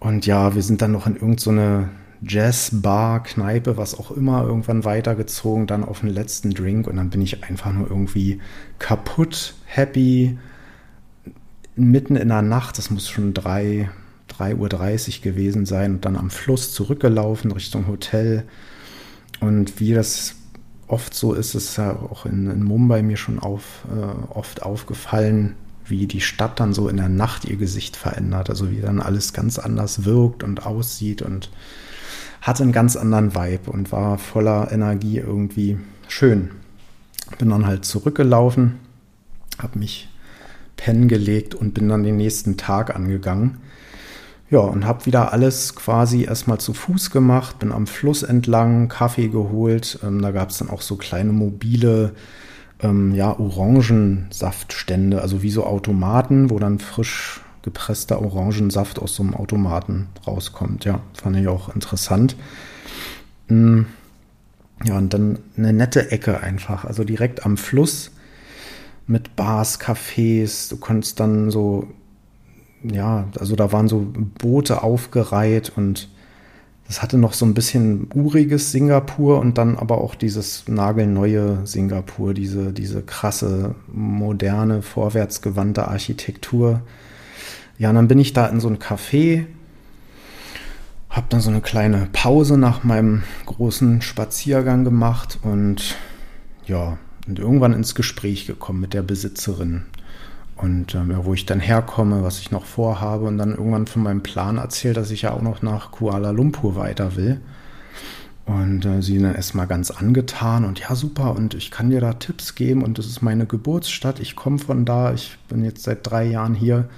Und ja, wir sind dann noch in irgendeine so Jazz-Bar, Kneipe, was auch immer, irgendwann weitergezogen, dann auf den letzten Drink und dann bin ich einfach nur irgendwie kaputt, happy, mitten in der Nacht, das muss schon 3, 3.30 Uhr gewesen sein, und dann am Fluss zurückgelaufen Richtung Hotel. Und wie das oft so ist, ist ja auch in, in Mumbai mir schon auf, äh, oft aufgefallen, wie die Stadt dann so in der Nacht ihr Gesicht verändert. Also wie dann alles ganz anders wirkt und aussieht und hatte einen ganz anderen Vibe und war voller Energie irgendwie schön. Bin dann halt zurückgelaufen, habe mich pennen gelegt und bin dann den nächsten Tag angegangen. Ja, und habe wieder alles quasi erstmal zu Fuß gemacht, bin am Fluss entlang, Kaffee geholt. Ähm, da gab es dann auch so kleine mobile ähm, ja, Orangensaftstände, also wie so Automaten, wo dann frisch gepresster Orangensaft aus so einem Automaten rauskommt. Ja, fand ich auch interessant. Mm, ja, und dann eine nette Ecke einfach, also direkt am Fluss mit Bars, Cafés. Du konntest dann so, ja, also da waren so Boote aufgereiht und das hatte noch so ein bisschen uriges Singapur und dann aber auch dieses nagelneue Singapur, diese, diese krasse, moderne, vorwärtsgewandte Architektur. Ja, und dann bin ich da in so ein Café, habe dann so eine kleine Pause nach meinem großen Spaziergang gemacht und ja, und irgendwann ins Gespräch gekommen mit der Besitzerin. Und äh, wo ich dann herkomme, was ich noch vorhabe und dann irgendwann von meinem Plan erzählt, dass ich ja auch noch nach Kuala Lumpur weiter will. Und äh, sie dann erstmal ganz angetan und ja, super, und ich kann dir da Tipps geben und das ist meine Geburtsstadt, ich komme von da, ich bin jetzt seit drei Jahren hier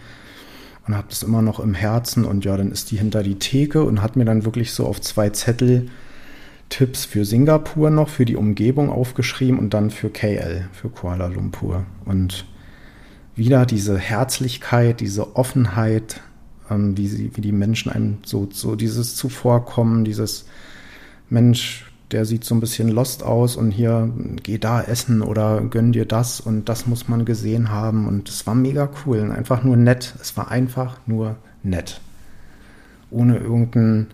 und habe das immer noch im Herzen und ja, dann ist die hinter die Theke und hat mir dann wirklich so auf zwei Zettel Tipps für Singapur noch, für die Umgebung aufgeschrieben und dann für KL, für Kuala Lumpur. Und wieder diese Herzlichkeit, diese Offenheit, ähm, wie, sie, wie die Menschen einem so, so dieses Zuvorkommen, dieses Mensch, der sieht so ein bisschen lost aus und hier geh da essen oder gönn dir das und das muss man gesehen haben und es war mega cool und einfach nur nett. Es war einfach nur nett. Ohne irgendeinen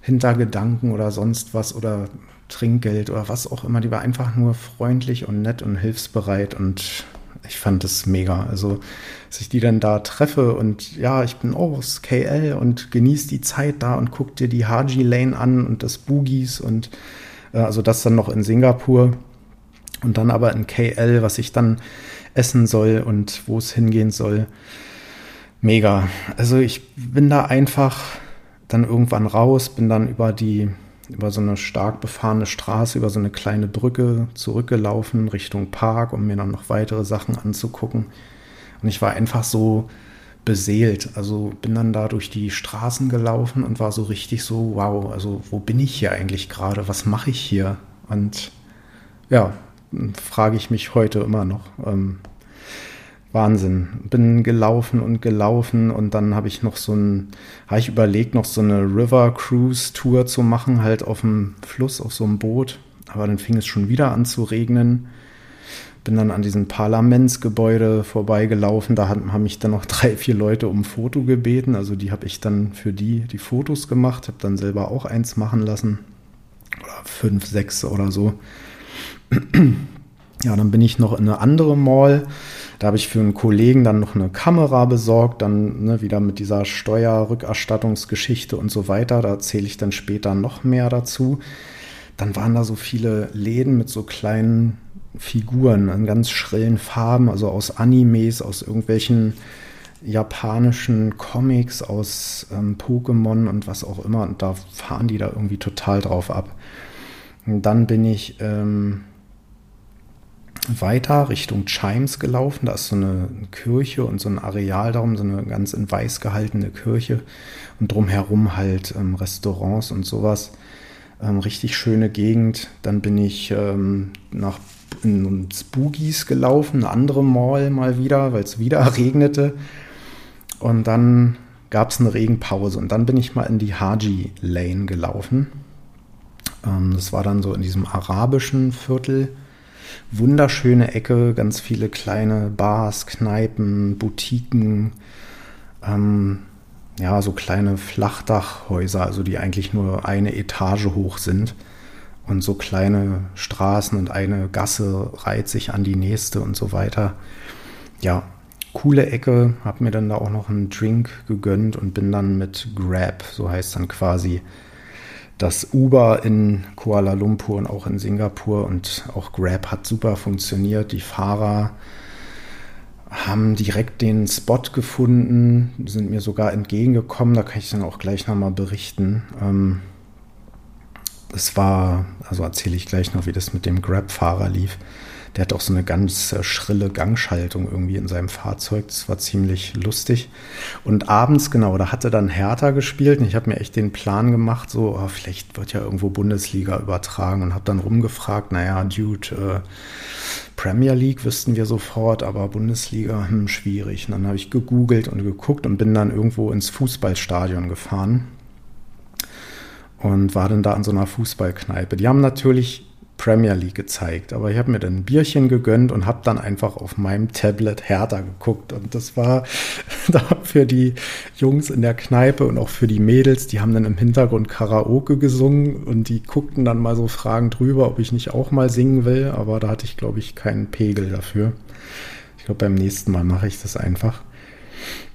Hintergedanken oder sonst was oder Trinkgeld oder was auch immer. Die war einfach nur freundlich und nett und hilfsbereit und ich fand das mega. Also, dass ich die dann da treffe und ja, ich bin aus KL und genieße die Zeit da und guck dir die Haji Lane an und das Boogies und äh, also das dann noch in Singapur und dann aber in KL, was ich dann essen soll und wo es hingehen soll. Mega. Also ich bin da einfach dann irgendwann raus, bin dann über die über so eine stark befahrene Straße, über so eine kleine Brücke zurückgelaufen Richtung Park, um mir dann noch weitere Sachen anzugucken. Und ich war einfach so beseelt. Also bin dann da durch die Straßen gelaufen und war so richtig so, wow, also wo bin ich hier eigentlich gerade? Was mache ich hier? Und ja, frage ich mich heute immer noch. Ähm, Wahnsinn. Bin gelaufen und gelaufen und dann habe ich noch so ein, habe ich überlegt, noch so eine River Cruise Tour zu machen, halt auf dem Fluss, auf so einem Boot. Aber dann fing es schon wieder an zu regnen. Bin dann an diesem Parlamentsgebäude vorbeigelaufen. Da haben mich dann noch <laughs> drei, vier Leute um ein Foto gebeten. Also die habe ich dann für die die Fotos gemacht, habe dann selber auch eins machen lassen. Oder fünf, sechs oder so. Ja, dann bin ich noch in eine andere Mall. Da habe ich für einen Kollegen dann noch eine Kamera besorgt, dann ne, wieder mit dieser Steuerrückerstattungsgeschichte und so weiter. Da erzähle ich dann später noch mehr dazu. Dann waren da so viele Läden mit so kleinen Figuren in ganz schrillen Farben, also aus Animes, aus irgendwelchen japanischen Comics, aus ähm, Pokémon und was auch immer. Und da fahren die da irgendwie total drauf ab. Und dann bin ich ähm, weiter Richtung Chimes gelaufen. Da ist so eine Kirche und so ein Areal darum, so eine ganz in weiß gehaltene Kirche und drumherum halt ähm, Restaurants und sowas. Ähm, richtig schöne Gegend. Dann bin ich ähm, nach ins Boogies gelaufen, eine andere Mall mal wieder, weil es wieder <laughs> regnete. Und dann gab es eine Regenpause und dann bin ich mal in die Haji Lane gelaufen. Ähm, das war dann so in diesem arabischen Viertel. Wunderschöne Ecke, ganz viele kleine Bars, Kneipen, Boutiquen, ähm, ja, so kleine Flachdachhäuser, also die eigentlich nur eine Etage hoch sind. Und so kleine Straßen und eine Gasse reiht sich an die nächste und so weiter. Ja, coole Ecke, habe mir dann da auch noch einen Drink gegönnt und bin dann mit Grab, so heißt dann quasi das Uber in Kuala Lumpur und auch in Singapur und auch Grab hat super funktioniert. Die Fahrer haben direkt den Spot gefunden, sind mir sogar entgegengekommen, da kann ich dann auch gleich nochmal berichten. Ähm, es war, also erzähle ich gleich noch, wie das mit dem Grab-Fahrer lief. Der hat auch so eine ganz äh, schrille Gangschaltung irgendwie in seinem Fahrzeug. Das war ziemlich lustig. Und abends, genau, da hatte dann Hertha gespielt. Und ich habe mir echt den Plan gemacht, so, oh, vielleicht wird ja irgendwo Bundesliga übertragen. Und habe dann rumgefragt, naja, Dude, äh, Premier League wüssten wir sofort, aber Bundesliga, hm, schwierig. Und dann habe ich gegoogelt und geguckt und bin dann irgendwo ins Fußballstadion gefahren und war dann da an so einer Fußballkneipe. Die haben natürlich Premier League gezeigt. Aber ich habe mir dann ein Bierchen gegönnt und habe dann einfach auf meinem Tablet Hertha geguckt. Und das war <laughs> da für die Jungs in der Kneipe und auch für die Mädels, die haben dann im Hintergrund Karaoke gesungen und die guckten dann mal so fragend drüber, ob ich nicht auch mal singen will. Aber da hatte ich, glaube ich, keinen Pegel dafür. Ich glaube, beim nächsten Mal mache ich das einfach.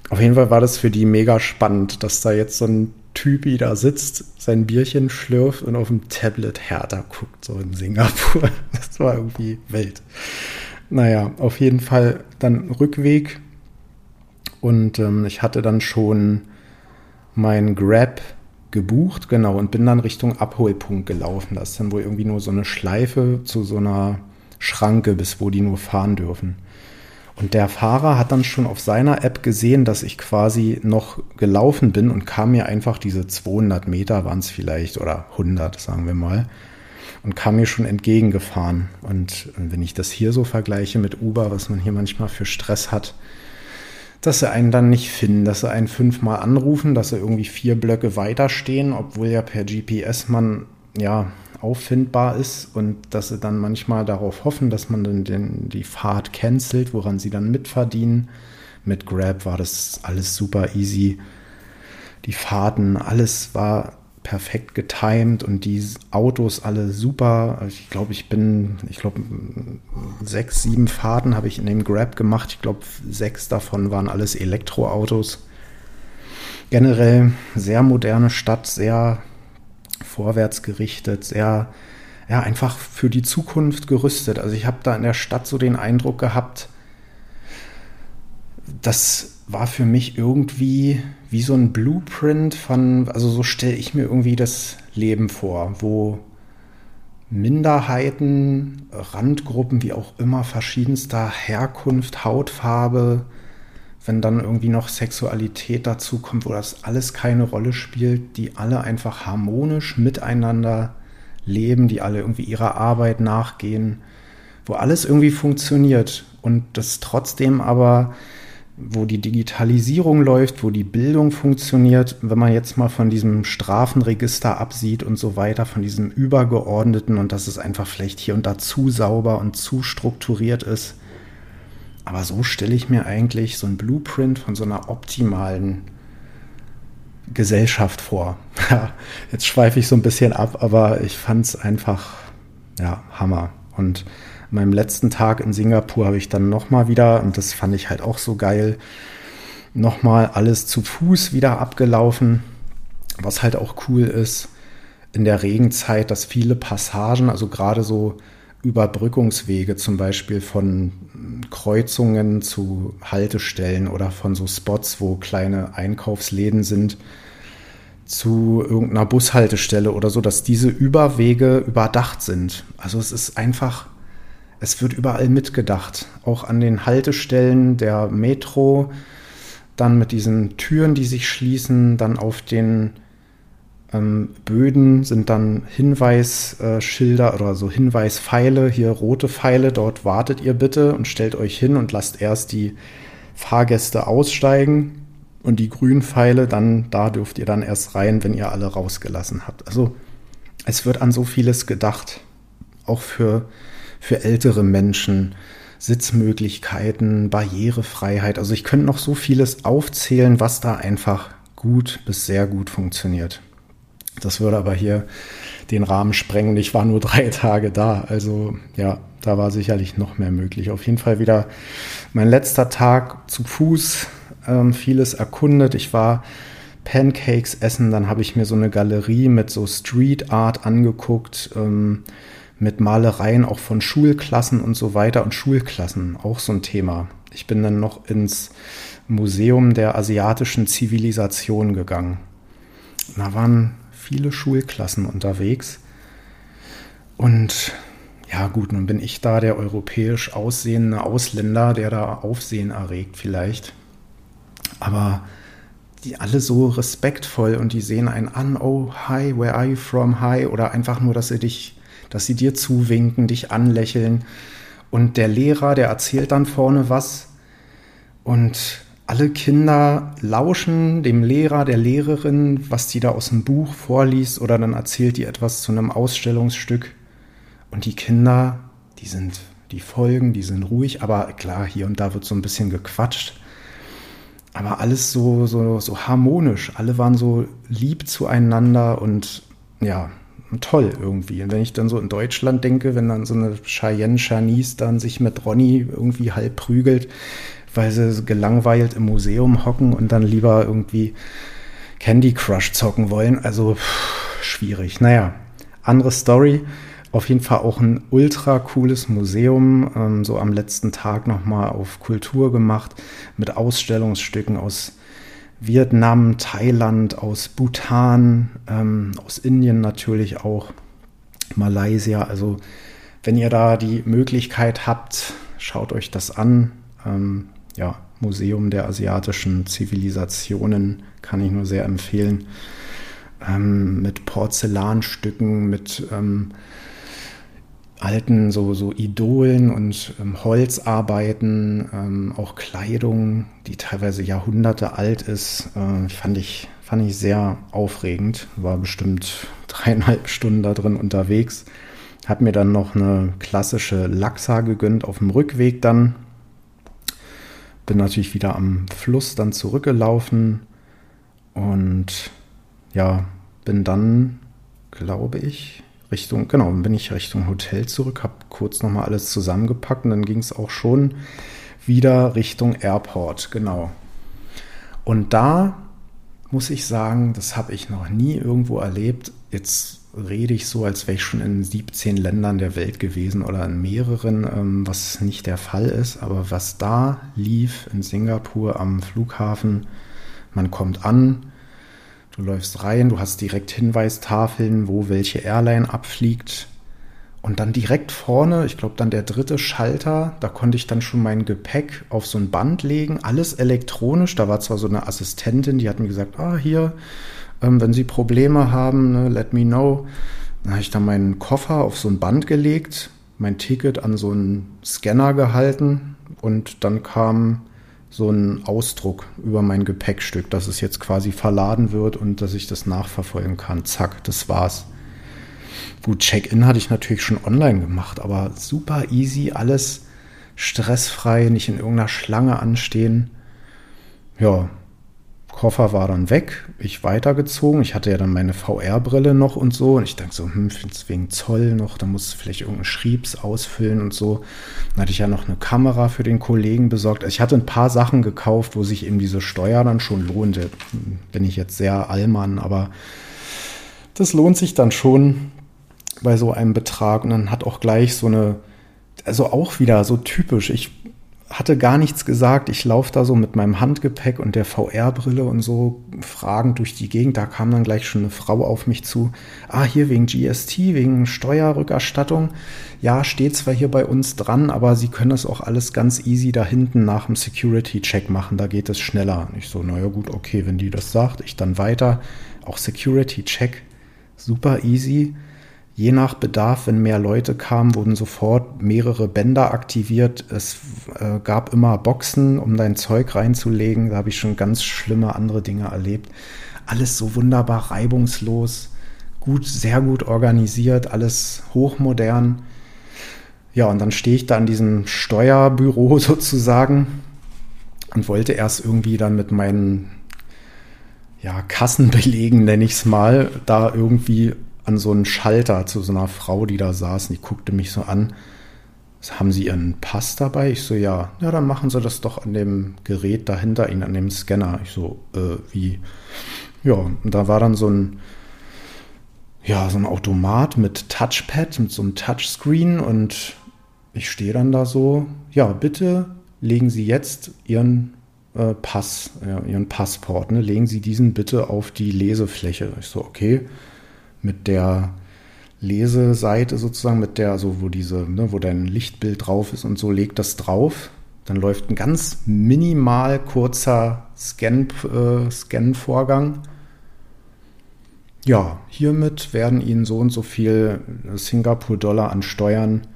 Auf jeden Fall war das für die mega spannend, dass da jetzt so ein Typi da sitzt, sein Bierchen schlürft und auf dem Tablet Hertha guckt, so in Singapur. <laughs> Das war irgendwie wild. Naja, auf jeden Fall dann Rückweg. Und ähm, ich hatte dann schon mein Grab gebucht, genau, und bin dann Richtung Abholpunkt gelaufen. Das ist dann wohl irgendwie nur so eine Schleife zu so einer Schranke, bis wo die nur fahren dürfen. Und der Fahrer hat dann schon auf seiner App gesehen, dass ich quasi noch gelaufen bin und kam mir einfach diese 200 Meter waren es vielleicht oder 100, sagen wir mal, und kam mir schon entgegengefahren. Und wenn ich das hier so vergleiche mit Uber, was man hier manchmal für Stress hat, dass sie einen dann nicht finden, dass sie einen fünfmal anrufen, dass sie irgendwie vier Blöcke weiter stehen, obwohl ja per GPS man ja auffindbar ist und dass sie dann manchmal darauf hoffen, dass man dann den, die Fahrt cancelt, woran sie dann mitverdienen. Mit Grab war das alles super easy. Die Fahrten, alles war perfekt getimed und die Autos alle super. Ich glaube, ich bin, ich glaube, sechs, sieben Fahrten habe ich in dem Grab gemacht. Ich glaube, sechs davon waren alles Elektroautos. Generell sehr moderne Stadt, sehr vorwärts gerichtet, sehr, ja, einfach für die Zukunft gerüstet. Also ich habe da in der Stadt so den Eindruck gehabt, das war für mich irgendwie wie so ein Blueprint von, also so stelle ich mir irgendwie das Leben vor, wo Minderheiten, Randgruppen, wie auch immer, verschiedenster Herkunft, Hautfarbe, wenn dann irgendwie noch Sexualität dazu kommt, wo das alles keine Rolle spielt, die alle einfach harmonisch miteinander leben, die alle irgendwie ihrer Arbeit nachgehen, wo alles irgendwie funktioniert und das trotzdem aber, wo die Digitalisierung läuft, wo die Bildung funktioniert, wenn man jetzt mal von diesem Strafenregister absieht und so weiter, von diesem übergeordneten und dass es einfach vielleicht hier und da zu sauber und zu strukturiert ist, aber so stelle ich mir eigentlich so ein Blueprint von so einer optimalen Gesellschaft vor. <laughs> Jetzt schweife ich so ein bisschen ab, aber ich fand es einfach, ja, Hammer. Und an meinem letzten Tag in Singapur habe ich dann nochmal wieder, und das fand ich halt auch so geil, nochmal alles zu Fuß wieder abgelaufen, was halt auch cool ist in der Regenzeit, dass viele Passagen, also gerade so Überbrückungswege zum Beispiel von Kreuzungen zu Haltestellen oder von so Spots, wo kleine Einkaufsläden sind, zu irgendeiner Bushaltestelle oder so, dass diese Überwege überdacht sind. Also es ist einfach, es wird überall mitgedacht. Auch an den Haltestellen der Metro, dann mit diesen Türen, die sich schließen, dann auf den ähm, Böden sind dann Hinweisschilder oder so Hinweispfeile, hier rote Pfeile, dort wartet ihr bitte und stellt euch hin und lasst erst die Fahrgäste aussteigen. Und die grünen Pfeile, dann, da dürft ihr dann erst rein, wenn ihr alle rausgelassen habt. Also es wird an so vieles gedacht, auch für, für ältere Menschen, Sitzmöglichkeiten, Barrierefreiheit. Also ich könnte noch so vieles aufzählen, was da einfach gut bis sehr gut funktioniert. Das würde aber hier den Rahmen sprengen. Ich war nur drei <laughs> Tage da. Also ja, da war sicherlich noch mehr möglich. Auf jeden Fall wieder mein letzter Tag zu Fuß, ähm, vieles erkundet. Ich war Pancakes essen, dann habe ich mir so eine Galerie mit so Street Art angeguckt, ähm, mit Malereien auch von Schulklassen und so weiter. Und Schulklassen, auch so ein Thema. Ich bin dann noch ins Museum der asiatischen Zivilisation gegangen. Da waren viele Schulklassen unterwegs. Und ja gut, nun bin ich da der europäisch aussehende Ausländer, der da Aufsehen erregt vielleicht. Aber die alle so respektvoll und die sehen einen an, oh, hi, where are you from, hi, oder einfach nur, dass sie dich, dass sie dir zuwinken, dich anlächeln. Und der Lehrer, der erzählt dann vorne was und alle Kinder lauschen dem Lehrer, der Lehrerin, was die da aus dem Buch vorliest oder dann erzählt die etwas zu einem Ausstellungsstück. Und die Kinder, die sind, die folgen, die sind ruhig, aber klar, hier und da wird so ein bisschen gequatscht. Aber alles so, so, so harmonisch. Alle waren so lieb zueinander und ja, toll irgendwie. Und wenn ich dann so in Deutschland denke, wenn dann so eine Cheyenne Charnice dann sich mit Ronny irgendwie halb prügelt, weil sie gelangweilt im Museum hocken und dann lieber irgendwie Candy Crush zocken wollen. Also pff, schwierig. Naja, andere Story. Auf jeden Fall auch ein ultra cooles Museum, ähm, so am letzten Tag nochmal auf Kultur gemacht, mit Ausstellungsstücken aus Vietnam, Thailand, aus Bhutan, ähm, aus Indien natürlich auch, Malaysia. Also wenn ihr da die Möglichkeit habt, schaut euch das an. Ähm, ja, Museum der asiatischen Zivilisationen kann ich nur sehr empfehlen. Ähm, mit Porzellanstücken, mit ähm, alten so, so Idolen und ähm, Holzarbeiten, ähm, auch Kleidung, die teilweise Jahrhunderte alt ist, äh, fand, ich, fand ich sehr aufregend. War bestimmt <laughs> dreieinhalb Stunden da drin unterwegs. Hab mir dann noch eine klassische Laxa gegönnt auf dem Rückweg dann bin natürlich wieder am Fluss dann zurückgelaufen und ja, bin dann, glaube ich, Richtung, genau, bin ich Richtung Hotel zurück, habe kurz nochmal alles zusammengepackt und dann ging es auch schon wieder Richtung Airport, genau. Und da muss ich sagen, das habe ich noch nie irgendwo erlebt. Jetzt rede ich so, als wäre ich schon in 17 Ländern der Welt gewesen oder in mehreren, ähm, was nicht der Fall ist. Aber was da lief in Singapur am Flughafen, man kommt an, du läufst rein, du hast direkt Hinweistafeln, wo welche Airline abfliegt. Und dann direkt vorne, ich glaube dann der dritte Schalter, da konnte ich dann schon mein Gepäck auf so ein Band legen, alles elektronisch. Da war zwar so eine Assistentin, die hat mir gesagt, ah, hier, ähm, wenn Sie Probleme haben, ne, let me know. Dann habe ich dann meinen Koffer auf so ein Band gelegt, mein Ticket an so einen Scanner gehalten und dann kam so ein Ausdruck über mein Gepäckstück, dass es jetzt quasi verladen wird und dass ich das nachverfolgen kann. Zack, das war's. Gut, Check-in hatte ich natürlich schon online gemacht, aber super easy, alles stressfrei, nicht in irgendeiner Schlange anstehen. Ja, Koffer war dann weg, ich weitergezogen. Ich hatte ja dann meine VR-Brille noch und so. Und ich dachte so, hm, wegen Zoll noch, da muss vielleicht irgendein Schriebs ausfüllen und so. Dann hatte ich ja noch eine Kamera für den Kollegen besorgt. Also ich hatte ein paar Sachen gekauft, wo sich eben diese Steuer dann schon lohnte. Bin ich jetzt sehr allmann, aber das lohnt sich dann schon bei so einem Betrag. Und dann hat auch gleich so eine, also auch wieder so typisch. Ich hatte gar nichts gesagt. Ich laufe da so mit meinem Handgepäck und der VR-Brille und so fragend durch die Gegend. Da kam dann gleich schon eine Frau auf mich zu. Ah, hier wegen GST, wegen Steuerrückerstattung. Ja, steht zwar hier bei uns dran, aber Sie können das auch alles ganz easy da hinten nach dem Security-Check machen. Da geht es schneller. Und ich so, naja gut, okay, wenn die das sagt, ich dann weiter. Auch Security-Check, super easy Je nach Bedarf, wenn mehr Leute kamen, wurden sofort mehrere Bänder aktiviert. Es äh, gab immer Boxen, um dein Zeug reinzulegen. Da habe ich schon ganz schlimme andere Dinge erlebt. Alles so wunderbar reibungslos, gut, sehr gut organisiert, alles hochmodern. Ja, und dann stehe ich da in diesem Steuerbüro <laughs> sozusagen und wollte erst irgendwie dann mit meinen ja, Kassenbelegen, nenne ich es mal, da irgendwie an so einen Schalter zu so einer Frau, die da saß, und die guckte mich so an. Haben Sie Ihren Pass dabei? Ich so, ja. Ja, dann machen Sie das doch an dem Gerät dahinter Ihnen, an dem Scanner. Ich so, äh, wie? Ja, und da war dann so ein, ja, so ein Automat mit Touchpad, mit so einem Touchscreen und ich stehe dann da so, ja, bitte legen Sie jetzt Ihren äh, Pass, ja, Ihren Passport, ne? legen Sie diesen bitte auf die Lesefläche. Ich so, okay mit der Leseseite sozusagen, mit der, so wo diese, ne, wo dein Lichtbild drauf ist und so, legt das drauf. Dann läuft ein ganz minimal kurzer Scan, äh, Scan-Vorgang. Ja, hiermit werden Ihnen so und so viel Singapur-Dollar an Steuern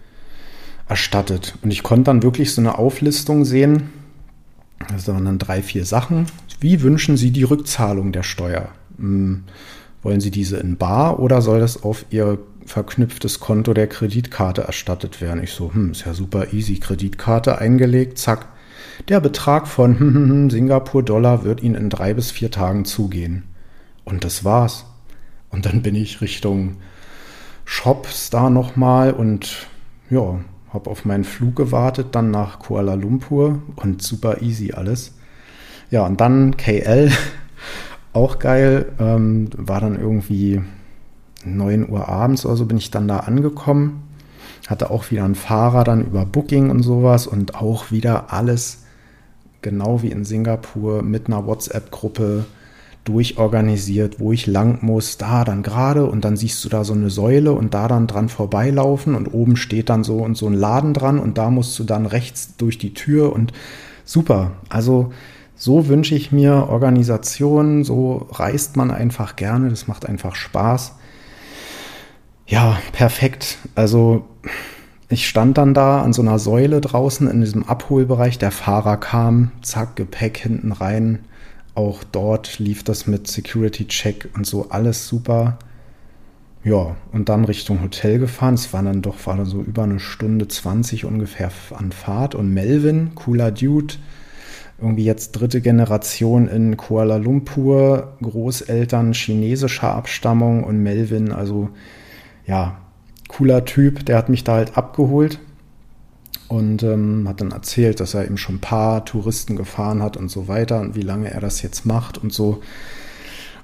erstattet. Und ich konnte dann wirklich so eine Auflistung sehen. Das waren dann drei, vier Sachen. Wie wünschen Sie die Rückzahlung der Steuer? Hm wollen Sie diese in Bar oder soll das auf Ihr verknüpftes Konto der Kreditkarte erstattet werden? Ich so, hm, ist ja super easy. Kreditkarte eingelegt, zack. Der Betrag von <laughs> Singapur-Dollar wird Ihnen in drei bis vier Tagen zugehen. Und das war's. Und dann bin ich Richtung Shops da nochmal und ja, habe auf meinen Flug gewartet, dann nach Kuala Lumpur und super easy alles. Ja, und dann KL <laughs> auch geil. Ähm, war dann irgendwie 9 Uhr abends oder so bin ich dann da angekommen. Hatte auch wieder einen Fahrer dann über Booking und sowas und auch wieder alles genau wie in Singapur mit einer WhatsApp-Gruppe durchorganisiert, wo ich lang muss, da dann gerade und dann siehst du da so eine Säule und da dann dran vorbeilaufen und oben steht dann so und so ein Laden dran und da musst du dann rechts durch die Tür und super. Also so wünsche ich mir Organisation, so reist man einfach gerne, das macht einfach Spaß. Ja, perfekt. Also ich stand dann da an so einer Säule draußen in diesem Abholbereich. Der Fahrer kam, zack, Gepäck hinten rein. Auch dort lief das mit Security Check und so alles super. Ja, und dann Richtung Hotel gefahren. Es war dann doch, war dann so über eine Stunde 20 ungefähr an Fahrt. Und Melvin, cooler Dude, irgendwie jetzt dritte Generation in Kuala Lumpur, Großeltern chinesischer Abstammung und Melvin, also ja, cooler Typ, der hat mich da halt abgeholt und ähm, hat dann erzählt, dass er eben schon ein paar Touristen gefahren hat und so weiter und wie lange er das jetzt macht und so.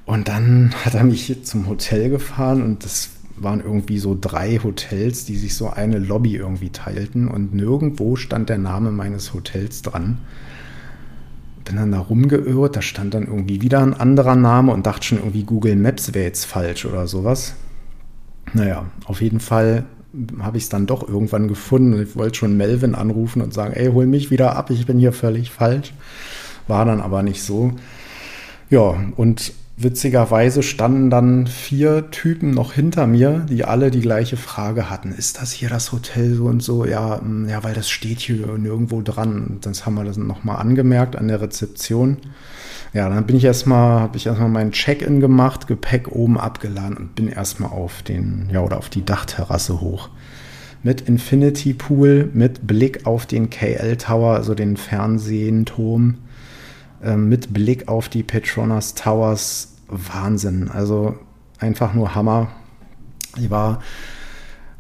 Und dann <laughs> hat er mich zum Hotel gefahren und das waren irgendwie so drei Hotels, die sich so eine Lobby irgendwie teilten und nirgendwo stand der Name meines Hotels dran bin dann da rumgeirrt, da stand dann irgendwie wieder ein anderer Name und dachte schon irgendwie Google Maps wäre jetzt falsch oder sowas. Naja, auf jeden Fall habe ich es dann doch irgendwann gefunden ich wollte schon Melvin anrufen und sagen, ey, hol mich wieder ab, ich bin hier völlig falsch. War dann aber nicht so. Ja, und witzigerweise standen dann vier Typen noch hinter mir, die alle die gleiche Frage hatten. Ist das hier das Hotel so und so? Ja, mm, ja, weil das steht hier nirgendwo dran. Und das haben wir das nochmal angemerkt an der Rezeption. Ja, dann bin ich erstmal, habe ich erstmal meinen Check-in gemacht, Gepäck oben abgeladen und bin erstmal auf den, ja, oder auf die Dachterrasse hoch. Mit Infinity Pool, mit Blick auf den KL Tower, also den Fernsehturm äh, mit Blick auf die Petronas Towers Wahnsinn. Also einfach nur Hammer. Ich war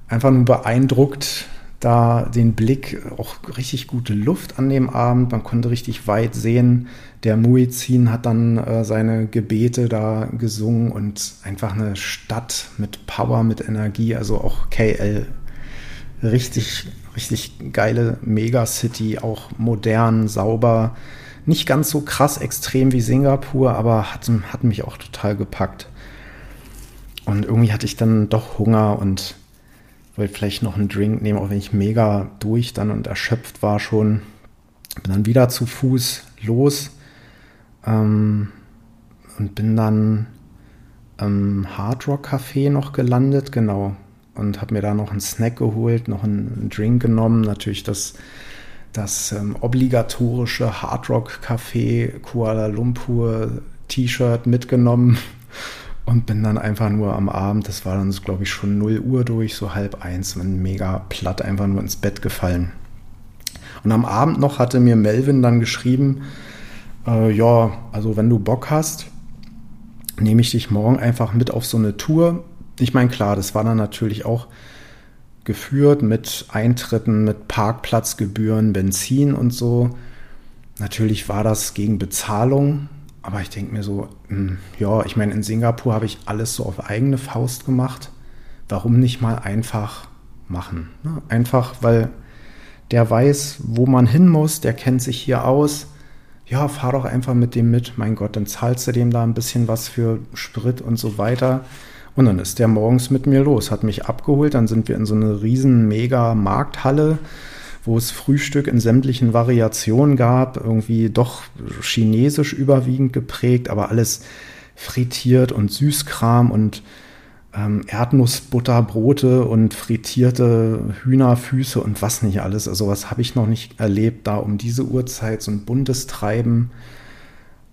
einfach nur beeindruckt, da den Blick, auch richtig gute Luft an dem Abend. Man konnte richtig weit sehen. Der Muizin hat dann äh, seine Gebete da gesungen und einfach eine Stadt mit Power, mit Energie. Also auch KL. Richtig, richtig geile Megacity, auch modern, sauber nicht ganz so krass extrem wie Singapur, aber hat, hat mich auch total gepackt. Und irgendwie hatte ich dann doch Hunger und wollte vielleicht noch einen Drink nehmen, auch wenn ich mega durch dann und erschöpft war schon. Bin dann wieder zu Fuß los ähm, und bin dann im Hard Rock Café noch gelandet, genau. und habe mir da noch einen Snack geholt, noch einen Drink genommen. Natürlich das, das ähm, obligatorische Hardrock Café Kuala Lumpur T-Shirt mitgenommen <laughs> und bin dann einfach nur am Abend, das war dann, glaube ich, schon 0 Uhr durch, so halb eins, bin mega platt einfach nur ins Bett gefallen. Und am Abend noch hatte mir Melvin dann geschrieben, äh, ja, also wenn du Bock hast, nehme ich dich morgen einfach mit auf so eine Tour. Ich meine, klar, das war dann natürlich auch geführt mit Eintritten, mit Parkplatzgebühren, Benzin und so. Natürlich war das gegen Bezahlung, aber ich denke mir so, hm, ja, ich meine, in Singapur habe ich alles so auf eigene Faust gemacht. Warum nicht mal einfach machen? Ne? Einfach, weil der weiß, wo man hin muss, der kennt sich hier aus. Ja, fahr doch einfach mit dem mit. Mein Gott, dann zahlst du dem da ein bisschen was für Sprit und so weiter. Und dann ist der morgens mit mir los, hat mich abgeholt. Dann sind wir in so eine riesen mega Markthalle wo es Frühstück in sämtlichen Variationen gab, irgendwie doch chinesisch überwiegend geprägt, aber alles frittiert und Süßkram und ähm, Erdnussbutterbrote und frittierte Hühnerfüße und was nicht alles. Also was habe ich noch nicht erlebt, da um diese Uhrzeit so ein buntes Treiben.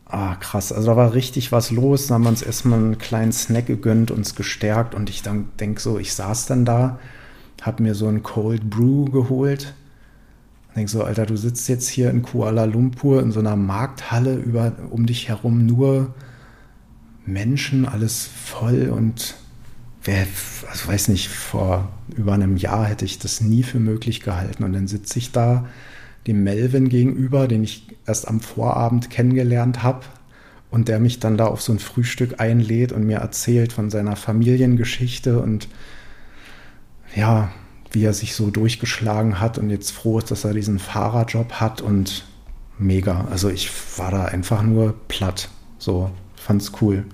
Ah, krass. Also da war richtig was los. Da haben wir uns erstmal einen kleinen Snack gegönnt, uns gestärkt und ich dann denke so, ich saß dann da, habe mir so ein Cold Brew geholt Denk so, Alter, du sitzt jetzt hier in Kuala Lumpur in so einer Markthalle über um dich herum nur Menschen, alles voll und wer, also weiß nicht, vor über einem Jahr hätte ich das nie für möglich gehalten. Und dann sitze ich da dem Melvin gegenüber, den ich erst am Vorabend kennengelernt habe und der mich dann da auf so ein Frühstück einlädt und mir erzählt von seiner Familiengeschichte und ja, wie er sich so durchgeschlagen hat und jetzt froh ist, dass er diesen Fahrerjob hat und mega. Also ich war da einfach nur platt. So, fand's cool.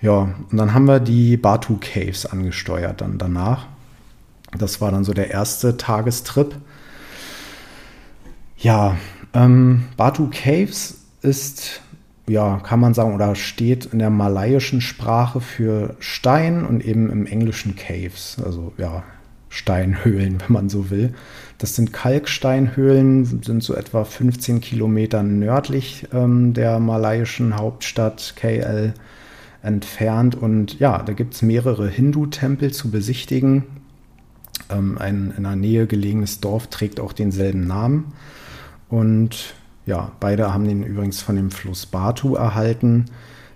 Ja, und dann haben wir die Batu Caves angesteuert dann danach. Das war dann so der erste Tagestrip. Ja, ähm, Batu Caves ist, ja, kann man sagen, oder steht in der malaiischen Sprache für Stein und eben im englischen Caves. Also ja, Steinhöhlen, <laughs> wenn man so will. Das sind Kalksteinhöhlen, sind so etwa 15 Kilometer nördlich ähm, der malaiischen Hauptstadt KL entfernt. Und ja, da gibt es mehrere Hindu-Tempel zu besichtigen. Ähm, ein in der Nähe gelegenes Dorf trägt auch denselben Namen. Und ja, beide haben den übrigens von dem Fluss Batu erhalten,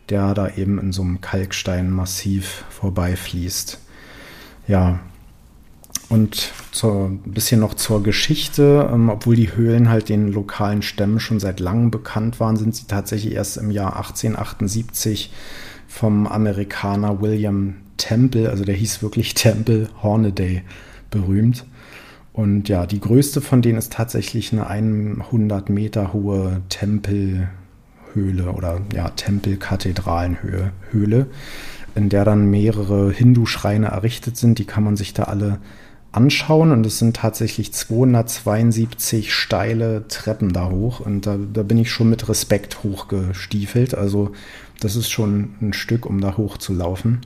der da eben in so einem Kalksteinmassiv vorbeifließt. Ja, und ein bisschen noch zur Geschichte. Ähm, obwohl die Höhlen halt den lokalen Stämmen schon seit langem bekannt waren, sind sie tatsächlich erst im Jahr 1878 vom Amerikaner William Temple, also der hieß wirklich Temple Hornaday, berühmt. Und ja, die größte von denen ist tatsächlich eine 100 Meter hohe Tempelhöhle oder ja, Tempelkathedralenhöhle, Höhle, in der dann mehrere Hindu-Schreine errichtet sind. Die kann man sich da alle anschauen und es sind tatsächlich 272 steile Treppen da hoch und da, da, bin ich schon mit Respekt hochgestiefelt. Also das ist schon ein Stück, um da hoch zu laufen.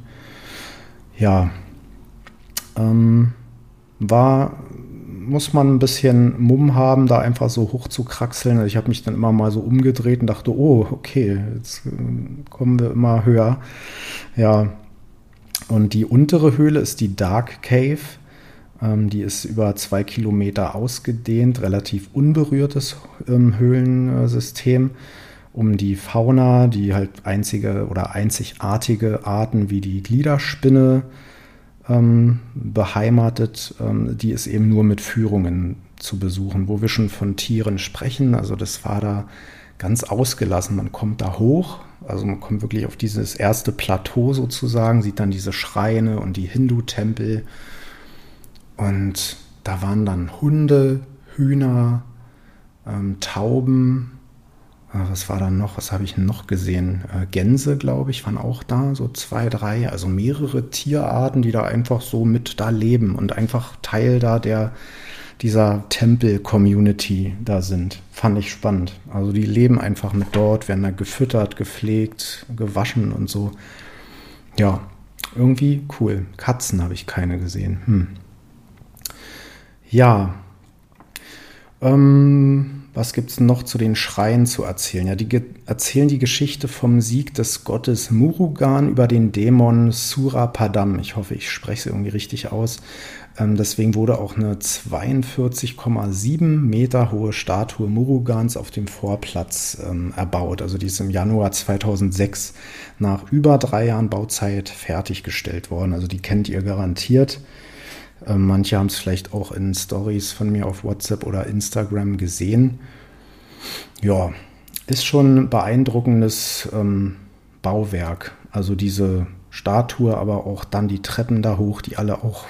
Ja, ähm, war, muss man ein bisschen Mumm haben, da einfach so hoch zu kraxeln. Ich habe mich dann immer mal so umgedreht und dachte, oh, okay, jetzt äh, kommen wir immer höher. Ja, und die untere Höhle ist die Dark Cave. Ähm, die ist über zwei Kilometer ausgedehnt, relativ unberührtes ähm, Höhlensystem, um die Fauna, die halt einzige oder einzigartige Arten wie die Gliederspinne ähm, beheimatet, ähm, die ist eben nur mit Führungen zu besuchen, wo wir schon von Tieren sprechen. Also das war da ganz ausgelassen. Man kommt da hoch, also man kommt wirklich auf dieses erste Plateau sozusagen, sieht dann diese Schreine und die Hindu-Tempel und da waren dann Hunde, Hühner, ähm, Tauben. Äh, was war da noch? Was habe ich noch gesehen? Äh, Gänse, glaube ich, waren auch da, so zwei, drei. Also mehrere Tierarten, die da einfach so mit da leben und einfach Teil da der dieser Tempel-Community da sind. Fand ich spannend. Also die leben einfach mit dort, werden da gefüttert, gepflegt, gewaschen und so. Ja, irgendwie cool. Katzen habe ich keine gesehen. Hm. Ja. Ähm, was gibt es noch zu den Schreien zu erzählen? Ja, die erzählen die Geschichte vom Sieg des Gottes Murugan über den Dämon Surapadam. Ich hoffe, ich spreche es irgendwie richtig aus. Ähm, deswegen wurde auch eine 42,7 Meter hohe Statue Murugans auf dem Vorplatz ähm, erbaut. Also die ist im Januar 2006 nach über drei Jahren Bauzeit fertiggestellt worden. Also die kennt ihr garantiert. Ähm, manche haben es vielleicht auch in Stories von mir auf WhatsApp oder Instagram gesehen. Ja, ist schon ein beeindruckendes ähm, Bauwerk. Also diese Statue, aber auch dann die Treppen da hoch, die alle auch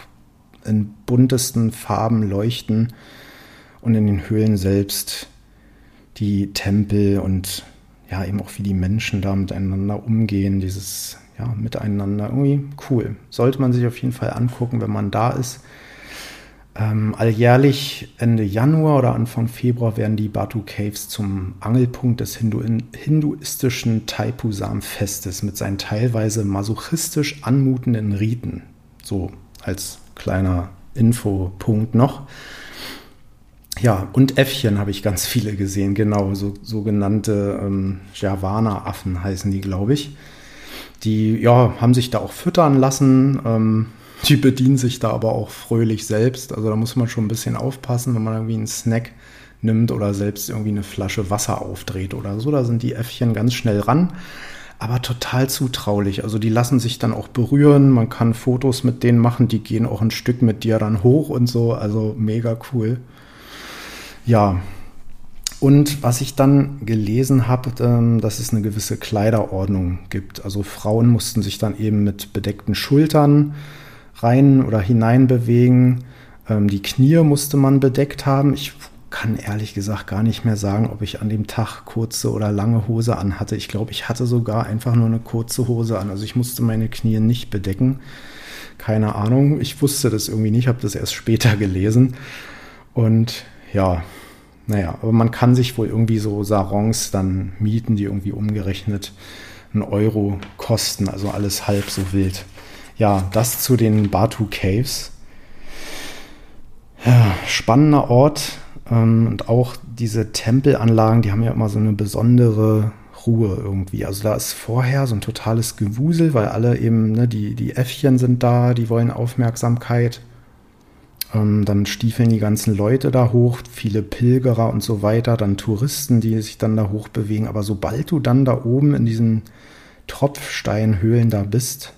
in buntesten Farben leuchten und in den Höhlen selbst die Tempel und ja, eben auch wie die Menschen da miteinander umgehen, dieses ja, Miteinander. Irgendwie cool. Sollte man sich auf jeden Fall angucken, wenn man da ist. Ähm, alljährlich Ende Januar oder Anfang Februar werden die Batu Caves zum Angelpunkt des Hindu hinduistischen Taipusam-Festes mit seinen teilweise masochistisch anmutenden Riten. So als kleiner Infopunkt noch. Ja, und Äffchen habe ich ganz viele gesehen, genau, so sogenannte ähm, Javana-Affen heißen die, glaube ich. Die ja, haben sich da auch füttern lassen. Ähm, <laughs> die bedienen sich da aber auch fröhlich selbst. Also da muss man schon ein bisschen aufpassen, wenn man irgendwie einen Snack nimmt oder selbst irgendwie eine Flasche Wasser aufdreht oder so. Da sind die Äffchen ganz schnell ran. Aber total zutraulich. Also die lassen sich dann auch berühren. Man kann Fotos mit denen machen. Die gehen auch ein Stück mit dir dann hoch und so. Also mega cool. Ja, und was ich dann gelesen habe, ähm, dass es eine gewisse Kleiderordnung gibt. Also Frauen mussten sich dann eben mit bedeckten Schultern rein oder hinein bewegen. Ähm, die Knie musste man bedeckt haben. Ich kann ehrlich gesagt gar nicht mehr sagen, ob ich an dem Tag kurze oder lange Hose anhatte. Ich glaube, ich hatte sogar einfach nur eine kurze Hose an. Also ich musste meine Knie nicht bedecken. Keine Ahnung. Ich wusste das irgendwie nicht, habe das erst später gelesen. Und ja, naja, aber man kann sich wohl irgendwie so Sarons dann mieten, die irgendwie umgerechnet einen Euro kosten, also alles halb so wild. Ja, das zu den Batu Caves. Ja, spannender Ort ähm, und auch diese Tempelanlagen, die haben ja immer so eine besondere Ruhe irgendwie. Also da ist vorher so ein totales Gewusel, weil alle eben, ne, die, die Äffchen sind da, die wollen Aufmerksamkeit. Ähm, dann stiefeln die ganzen Leute da hoch, viele Pilgerer und so weiter, dann Touristen, die sich dann da hoch bewegen. Aber sobald du dann da oben in diesen Tropfsteinhöhlen da bist,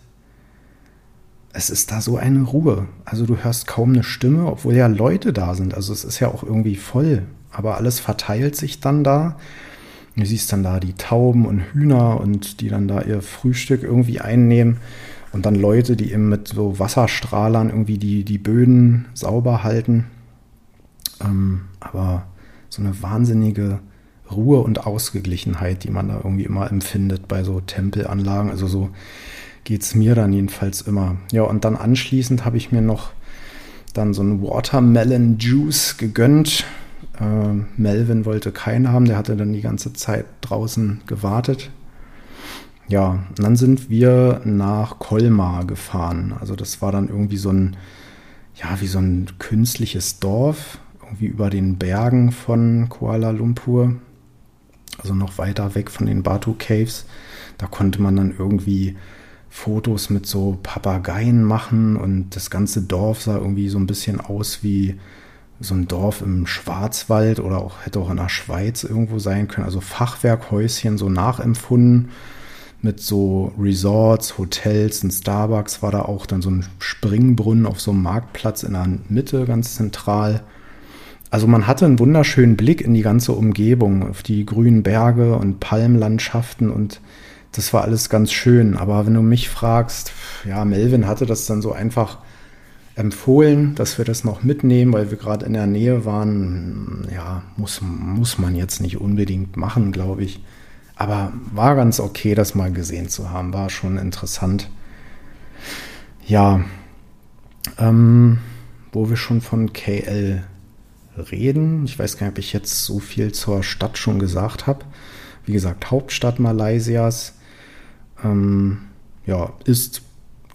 es ist da so eine Ruhe. Also du hörst kaum eine Stimme, obwohl ja Leute da sind. Also es ist ja auch irgendwie voll. Aber alles verteilt sich dann da. Du siehst dann da die Tauben und Hühner und die dann da ihr Frühstück irgendwie einnehmen. Und dann Leute, die eben mit so Wasserstrahlern irgendwie die, die Böden sauber halten. Ähm, aber so eine wahnsinnige Ruhe und Ausgeglichenheit, die man da irgendwie immer empfindet bei so Tempelanlagen. Also so geht es mir dann jedenfalls immer. Ja, und dann anschließend habe ich mir noch dann so einen Watermelon Juice gegönnt. Äh, Melvin wollte keinen haben, der hatte dann die ganze Zeit draußen gewartet. Ja, und dann sind wir nach Colmar gefahren. Also das war dann irgendwie so ein, ja, wie so ein künstliches Dorf, irgendwie über den Bergen von Kuala Lumpur. Also noch weiter weg von den Batu Caves. Da konnte man dann irgendwie Fotos mit so Papageien machen und das ganze Dorf sah irgendwie so ein bisschen aus wie so ein Dorf im Schwarzwald oder auch hätte auch in der Schweiz irgendwo sein können. Also Fachwerkhäuschen so nachempfunden mit so Resorts, Hotels, ein Starbucks war da auch dann so ein Springbrunnen auf so einem Marktplatz in der Mitte, ganz zentral. Also man hatte einen wunderschönen Blick in die ganze Umgebung, auf die grünen Berge und Palmlandschaften und das war alles ganz schön. Aber wenn du mich fragst, ja, Melvin hatte das dann so einfach empfohlen, dass wir das noch mitnehmen, weil wir gerade in der Nähe waren. Ja, muss, muss man jetzt nicht unbedingt machen, glaube ich. Aber war ganz okay, das mal gesehen zu haben. War schon interessant. Ja, ähm, wo wir schon von KL reden. Ich weiß gar nicht, ob ich jetzt so viel zur Stadt schon gesagt habe. Wie gesagt, Hauptstadt Malaysias. Ähm, ja, ist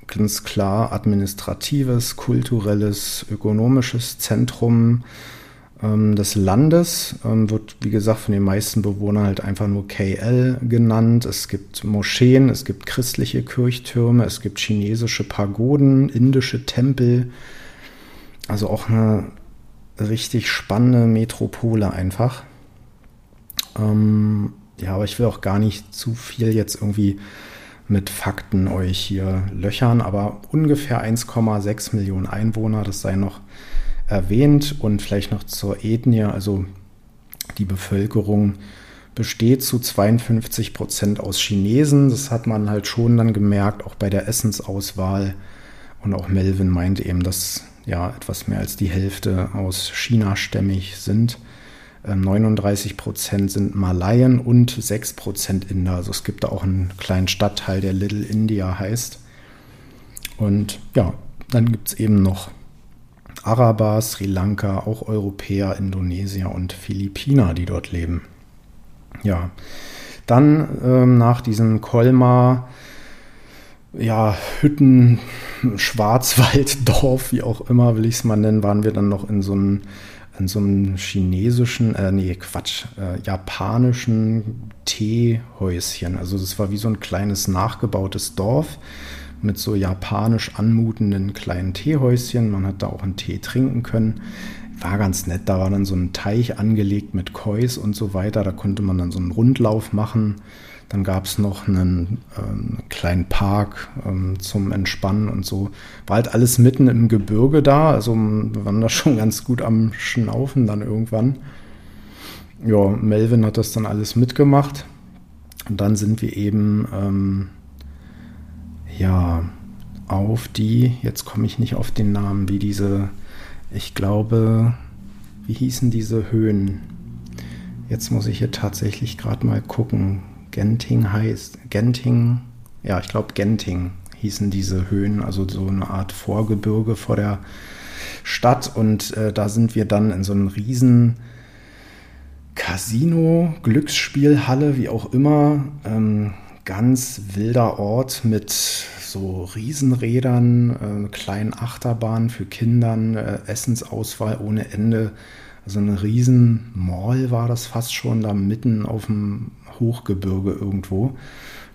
ganz klar administratives, kulturelles, ökonomisches Zentrum ähm, des Landes. Ähm, wird, wie gesagt, von den meisten Bewohnern halt einfach nur KL genannt. Es gibt Moscheen, es gibt christliche Kirchtürme, es gibt chinesische Pagoden, indische Tempel. Also auch eine richtig spannende Metropole einfach. Ähm, ja, aber ich will auch gar nicht zu viel jetzt irgendwie mit Fakten euch hier löchern, aber ungefähr 1,6 Millionen Einwohner, das sei noch erwähnt und vielleicht noch zur Ethnie, also die Bevölkerung besteht zu 52 Prozent aus Chinesen. Das hat man halt schon dann gemerkt, auch bei der Essensauswahl. Und auch Melvin meint eben, dass ja etwas mehr als die Hälfte aus China stämmig sind. 39 ähm, Prozent sind Malayen und 6 Prozent Inder. Also es gibt da auch einen kleinen Stadtteil, der Little India heißt. Und ja, dann gibt es eben noch Araber, Sri Lanka, auch Europäer, Indonesier und Philippiner, die dort leben. Ja, dann ähm, nach diesem Kolmar, ja, Hütten, Schwarzwalddorf, <laughs> wie auch immer will ich es mal nennen, waren wir dann noch in so einem in so einem chinesischen, äh, nee, Quatsch, äh, japanischen Teehäuschen. Also das war wie so ein kleines nachgebautes Dorf mit so japanisch anmutenden kleinen Teehäuschen. Man hat da auch einen Tee trinken können. War ganz nett. Da war dann so ein Teich angelegt mit Kois und so weiter. Da konnte man dann so einen Rundlauf machen. Dann gab es noch einen ähm, kleinen Park ähm, zum Entspannen und so. War halt alles mitten im Gebirge da. Also wir waren da <laughs> schon ganz gut am Schnaufen dann irgendwann. Ja, Melvin hat das dann alles mitgemacht. Und dann sind wir eben ähm, ja, auf die, jetzt komme ich nicht auf den Namen, wie diese, ich glaube, wie hießen diese Höhen? Jetzt muss ich hier tatsächlich gerade mal gucken. Genting heißt, Genting, ja, ich glaube Genting hießen diese Höhen, also so eine Art Vorgebirge vor der Stadt und äh, da sind wir dann in so einem riesen Casino, Glücksspielhalle, wie auch immer, ähm, ganz wilder Ort mit so Riesenrädern, äh, kleinen Achterbahnen für Kindern, äh, Essensauswahl ohne Ende. Also eine riesen Mall war das fast schon da mitten auf dem Hochgebirge irgendwo.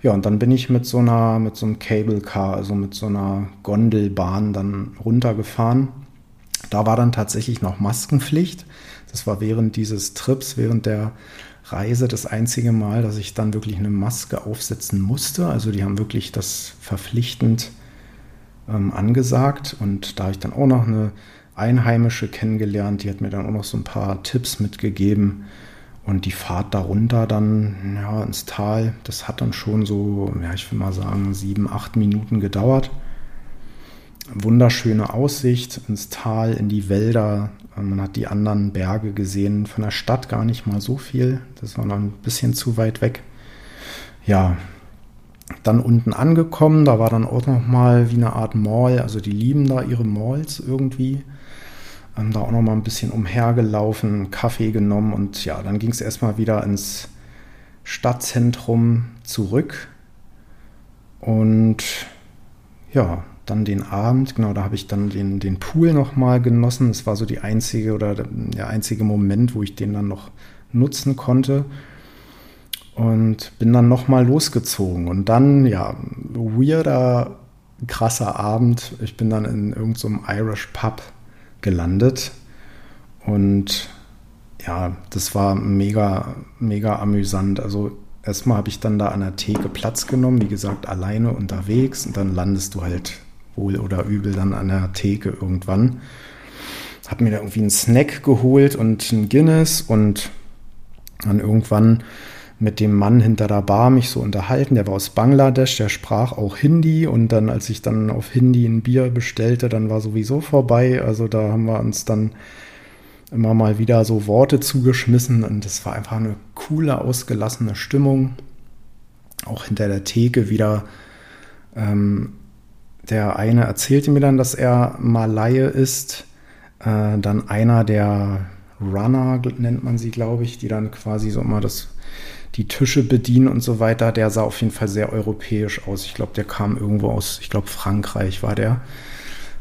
Ja, und dann bin ich mit so einer, mit so einem Cable Car, also mit so einer Gondelbahn dann runtergefahren. Da war dann tatsächlich noch Maskenpflicht. Das war während dieses Trips, während der Reise das einzige Mal, dass ich dann wirklich eine Maske aufsetzen musste. Also die haben wirklich das verpflichtend ähm, angesagt. Und da habe ich dann auch noch eine Einheimische kennengelernt, die hat mir dann auch noch so ein paar Tipps mitgegeben. Und die Fahrt darunter dann ja, ins Tal, das hat dann schon so, ja, ich will mal sagen, sieben, acht Minuten gedauert. Wunderschöne Aussicht ins Tal, in die Wälder, man hat die anderen Berge gesehen, von der Stadt gar nicht mal so viel. Das war noch ein bisschen zu weit weg. Ja, dann unten angekommen, da war dann auch noch mal wie eine Art Mall. Also die lieben da ihre Malls irgendwie. Ähm, da auch noch mal ein bisschen umhergelaufen, Kaffee genommen und ja, dann ging es erstmal wieder ins Stadtzentrum zurück. Und ja, dann den Abend, genau, da habe ich dann den, den Pool nochmal genossen. Das war so die einzige oder der einzige Moment, wo ich den dann noch nutzen konnte. Und bin dann nochmal losgezogen. Und dann, ja, weirder, krasser Abend. Ich bin dann in irgendeinem so Irish Pub gelandet. Und ja, das war mega, mega amüsant. Also erstmal habe ich dann da an der Theke Platz genommen, wie gesagt, alleine unterwegs. Und dann landest du halt wohl oder übel dann an der Theke irgendwann. Hab mir da irgendwie einen Snack geholt und ein Guinness und dann irgendwann mit dem Mann hinter der Bar mich so unterhalten. Der war aus Bangladesch, der sprach auch Hindi und dann, als ich dann auf Hindi ein Bier bestellte, dann war sowieso vorbei. Also da haben wir uns dann immer mal wieder so Worte zugeschmissen und es war einfach eine coole, ausgelassene Stimmung. Auch hinter der Theke wieder ähm, der eine erzählte mir dann, dass er Malaye ist. Äh, dann einer der Runner nennt man sie, glaube ich, die dann quasi so immer das, die Tische bedienen und so weiter. Der sah auf jeden Fall sehr europäisch aus. Ich glaube, der kam irgendwo aus, ich glaube, Frankreich war der.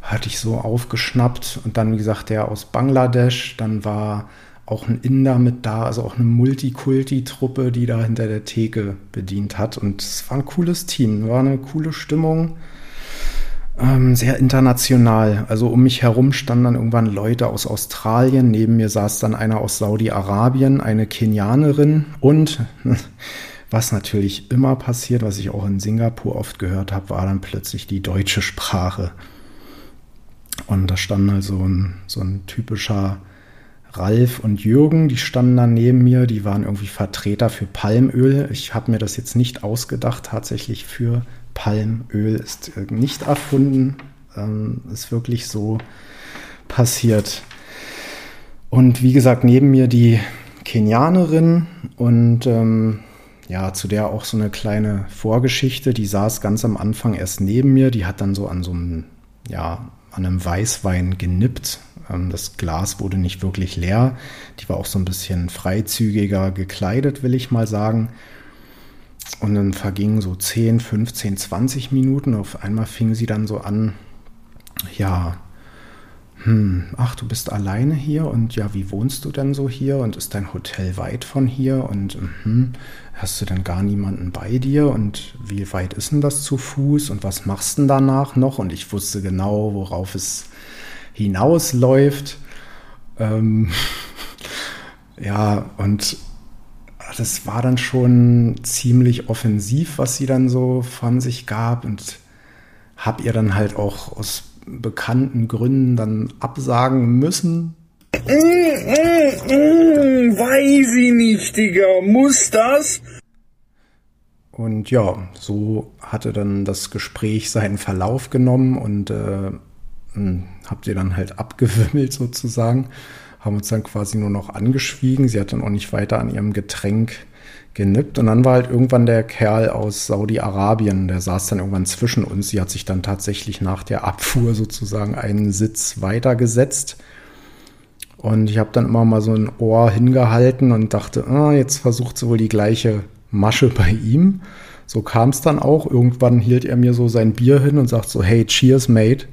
Hatte ich so aufgeschnappt. Und dann, wie gesagt, der aus Bangladesch. Dann war auch ein Inder mit da, also auch eine Multikulti-Truppe, die da hinter der Theke bedient hat. Und es war ein cooles Team, war eine coole Stimmung. Ähm, sehr international. Also um mich herum standen dann irgendwann Leute aus Australien. Neben mir saß dann einer aus Saudi-Arabien, eine Kenianerin und <laughs> was natürlich immer passiert, was ich auch in Singapur oft gehört habe, war dann plötzlich die deutsche Sprache. Und da stand also ein, so ein typischer Ralf und Jürgen, die standen dann neben mir, die waren irgendwie Vertreter für Palmöl. Ich habe mir das jetzt nicht ausgedacht, tatsächlich für Palmöl ist äh, nicht erfunden, ähm, ist wirklich so passiert. Und wie gesagt, neben mir die Kenianerin und ähm, ja, zu der auch so eine kleine Vorgeschichte. Die saß ganz am Anfang erst neben mir. Die hat dann so an so einem, ja, an einem Weißwein genippt. Ähm, das Glas wurde nicht wirklich leer. Die war auch so ein bisschen freizügiger gekleidet, will ich mal sagen. Und dann vergingen so 10, 15, 20 Minuten. Auf einmal fing sie dann so an, ja, hm, ach, du bist alleine hier und ja, wie wohnst du denn so hier und ist dein Hotel weit von hier und hm, hast du denn gar niemanden bei dir und wie weit ist denn das zu Fuß und was machst du denn danach noch? Und ich wusste genau, worauf es hinausläuft. Ähm, <laughs> ja, und das war dann schon ziemlich offensiv, was sie dann so von sich gab und habe ihr dann halt auch aus bekannten Gründen dann absagen müssen. Mm, mm, mm, weiß ich nicht, Digga. Muss das? Und ja, so hatte dann das Gespräch seinen Verlauf genommen und äh, habt ihr dann halt abgewimmelt sozusagen haben uns dann quasi nur noch angeschwiegen. Sie hat dann auch nicht weiter an ihrem Getränk genippt. Und dann war halt irgendwann der Kerl aus Saudi-Arabien, der saß dann irgendwann zwischen uns. Sie hat sich dann tatsächlich nach der Abfuhr sozusagen einen Sitz weitergesetzt. Und ich habe dann immer mal so ein Ohr hingehalten und dachte, ah, jetzt versucht sie wohl die gleiche Masche bei ihm. So kam es dann auch. Irgendwann hielt er mir so sein Bier hin und sagt so, hey, cheers, mate.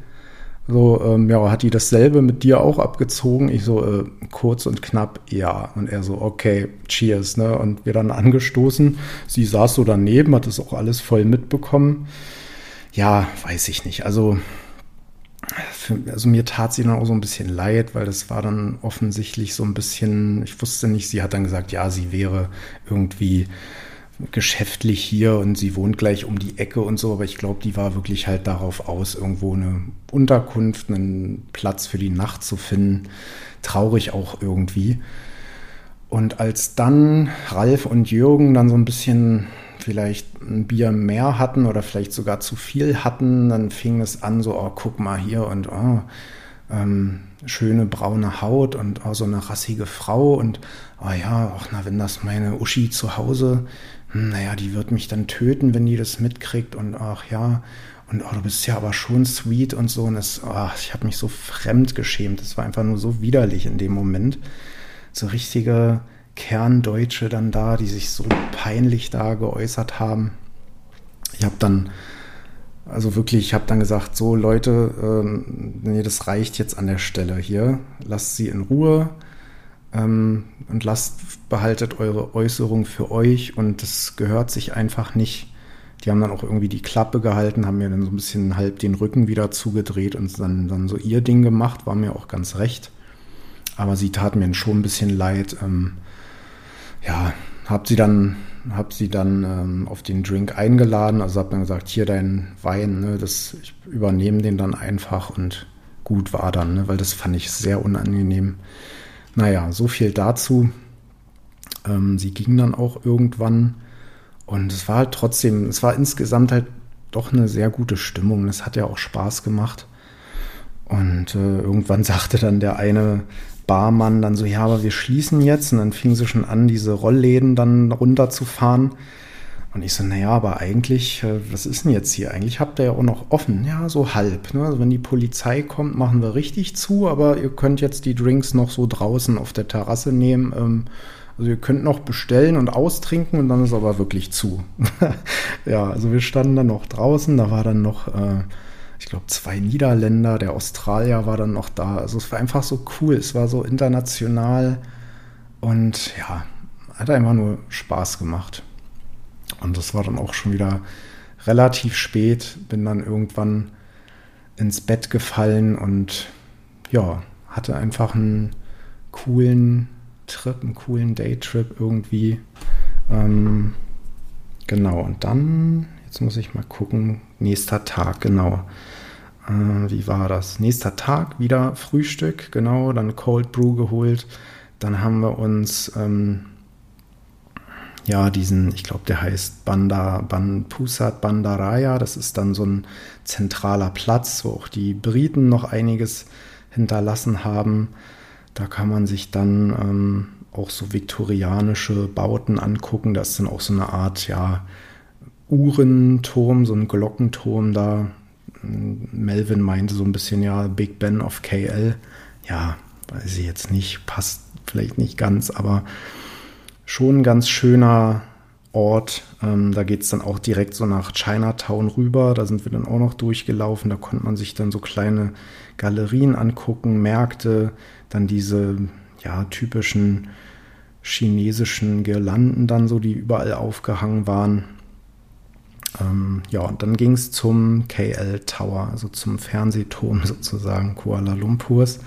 So, ähm, ja, hat die dasselbe mit dir auch abgezogen? Ich so, äh, kurz und knapp, ja. Und er so, okay, cheers, ne? Und wir dann angestoßen. Sie saß so daneben, hat das auch alles voll mitbekommen. Ja, weiß ich nicht. Also, für, also mir tat sie dann auch so ein bisschen leid, weil das war dann offensichtlich so ein bisschen, ich wusste nicht, sie hat dann gesagt, ja, sie wäre irgendwie geschäftlich hier und sie wohnt gleich um die Ecke und so, aber ich glaube, die war wirklich halt darauf aus, irgendwo eine Unterkunft, einen Platz für die Nacht zu finden. Traurig auch irgendwie. Und als dann Ralf und Jürgen dann so ein bisschen vielleicht ein Bier mehr hatten oder vielleicht sogar zu viel hatten, dann fing es an, so, oh, guck mal hier und oh, ähm, schöne braune Haut und oh, so eine rassige Frau und oh ja, ach na, wenn das meine Uschi zu Hause naja, die wird mich dann töten, wenn die das mitkriegt und ach ja, und oh, du bist ja aber schon sweet und so. Und das, oh, ich habe mich so fremd geschämt. Das war einfach nur so widerlich in dem Moment. So richtige Kerndeutsche dann da, die sich so peinlich da geäußert haben. Ich habe dann, also wirklich, ich habe dann gesagt, so Leute, ähm, nee, das reicht jetzt an der Stelle hier. Lasst sie in Ruhe ähm, und lasst, behaltet eure Äußerung für euch und das gehört sich einfach nicht. Die haben dann auch irgendwie die Klappe gehalten, haben mir dann so ein bisschen halb den Rücken wieder zugedreht und dann, dann so ihr Ding gemacht, war mir auch ganz recht. Aber sie tat mir schon ein bisschen leid. Ähm, ja, hab sie dann, hab sie dann ähm, auf den Drink eingeladen, also hab dann gesagt, hier dein Wein, ne, das, ich übernehme den dann einfach und gut war dann, ne, weil das fand ich sehr unangenehm. Naja, so viel dazu. Ähm, sie ging dann auch irgendwann und es war halt trotzdem, es war insgesamt halt doch eine sehr gute Stimmung. Es hat ja auch Spaß gemacht. Und äh, irgendwann <laughs> sagte dann der eine Barmann dann so, ja, aber wir schließen jetzt. Und dann fing sie schon an, diese Rollläden dann runterzufahren. Und ich so, naja, aber eigentlich, äh, was ist denn jetzt hier? Eigentlich habt ihr ja auch noch offen. Ja, so halb. Ne? Also wenn die Polizei kommt, machen wir richtig zu, aber ihr könnt jetzt die Drinks noch so draußen auf der Terrasse nehmen. Ähm, also ihr könnt noch bestellen und austrinken und dann ist aber wirklich zu. <laughs> ja, also wir standen dann noch draußen, da war dann noch, äh, ich glaube, zwei Niederländer, der Australier war dann noch da. Also es war einfach so cool, es war so international und ja, hat einfach nur Spaß gemacht. Und das war dann auch schon wieder relativ spät, bin dann irgendwann ins Bett gefallen und ja, hatte einfach einen coolen Trip, einen coolen Daytrip irgendwie. Ähm, genau, und dann, jetzt muss ich mal gucken, nächster Tag, genau. Äh, wie war das? Nächster Tag, wieder Frühstück, genau, dann Cold Brew geholt. Dann haben wir uns ähm, ja, diesen, ich glaube, der heißt Banda, Ban, Pusat Bandaraya. Das ist dann so ein zentraler Platz, wo auch die Briten noch einiges hinterlassen haben. Da kann man sich dann ähm, auch so viktorianische Bauten angucken. Da ist dann auch so eine Art, ja, Uhrenturm, so ein Glockenturm da. Melvin meinte so ein bisschen, ja, Big Ben of KL. Ja, weiß ich jetzt nicht, passt vielleicht nicht ganz, aber schon ein ganz schöner Ort. Ähm, da geht es dann auch direkt so nach Chinatown rüber. Da sind wir dann auch noch durchgelaufen. Da konnte man sich dann so kleine Galerien angucken, Märkte, dann diese ja, typischen chinesischen Girlanden dann so, die überall aufgehangen waren. Ähm, ja, und dann ging es zum KL Tower, also zum Fernsehturm <laughs> sozusagen Kuala Lumpurs.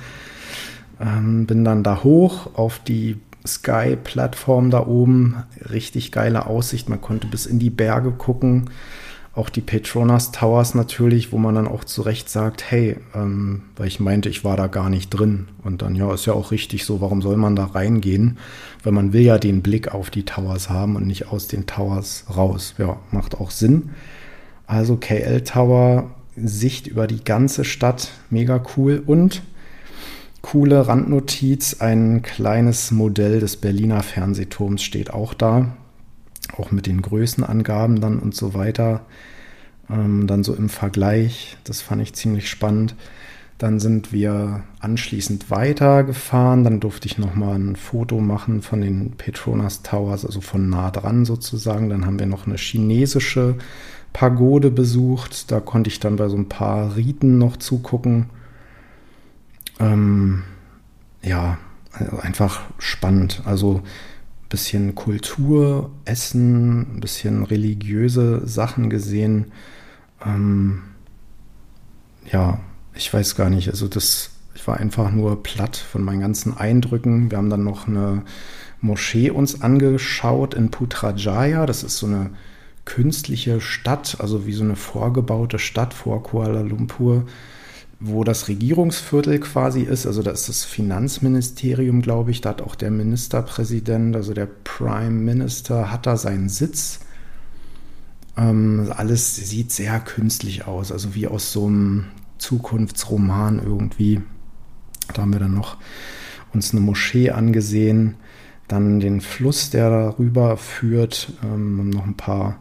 Ähm, bin dann da hoch auf die Sky-Plattform da oben. Richtig geile Aussicht. Man konnte bis in die Berge gucken. Auch die Petronas Towers natürlich, wo man dann auch zu Recht sagt, hey, ähm, weil ich meinte, ich war da gar nicht drin. Und dann, ja, ist ja auch richtig so, warum soll man da reingehen? Weil man will ja den Blick auf die Towers haben und nicht aus den Towers raus. Ja, macht auch Sinn. Also KL Tower, Sicht über die ganze Stadt, mega cool. Und Coole Randnotiz, ein kleines Modell des Berliner Fernsehturms steht auch da, auch mit den Größenangaben dann und so weiter. Ähm, dann so im Vergleich, das fand ich ziemlich spannend. Dann sind wir anschließend weitergefahren. Dann durfte ich nochmal ein Foto machen von den Petronas Towers, also von nah dran sozusagen. Dann haben wir noch eine chinesische Pagode besucht. Da konnte ich dann bei so ein paar Riten noch zugucken. Ähm, ja, einfach spannend. Also ein bisschen Kultur, Essen, ein bisschen religiöse Sachen gesehen. Ähm, ja, ich weiß gar nicht. Also das, ich war einfach nur platt von meinen ganzen Eindrücken. Wir haben dann noch eine Moschee uns angeschaut in Putrajaya. Das ist so eine künstliche Stadt, also wie so eine vorgebaute Stadt vor Kuala Lumpur wo das Regierungsviertel quasi ist. Also da ist das Finanzministerium, glaube ich. Da hat auch der Ministerpräsident, also der Prime Minister, hat da seinen Sitz. Ähm, alles sieht sehr künstlich aus, also wie aus so einem Zukunftsroman irgendwie. Da haben wir dann noch uns eine Moschee angesehen, dann den Fluss, der darüber führt, ähm, noch ein paar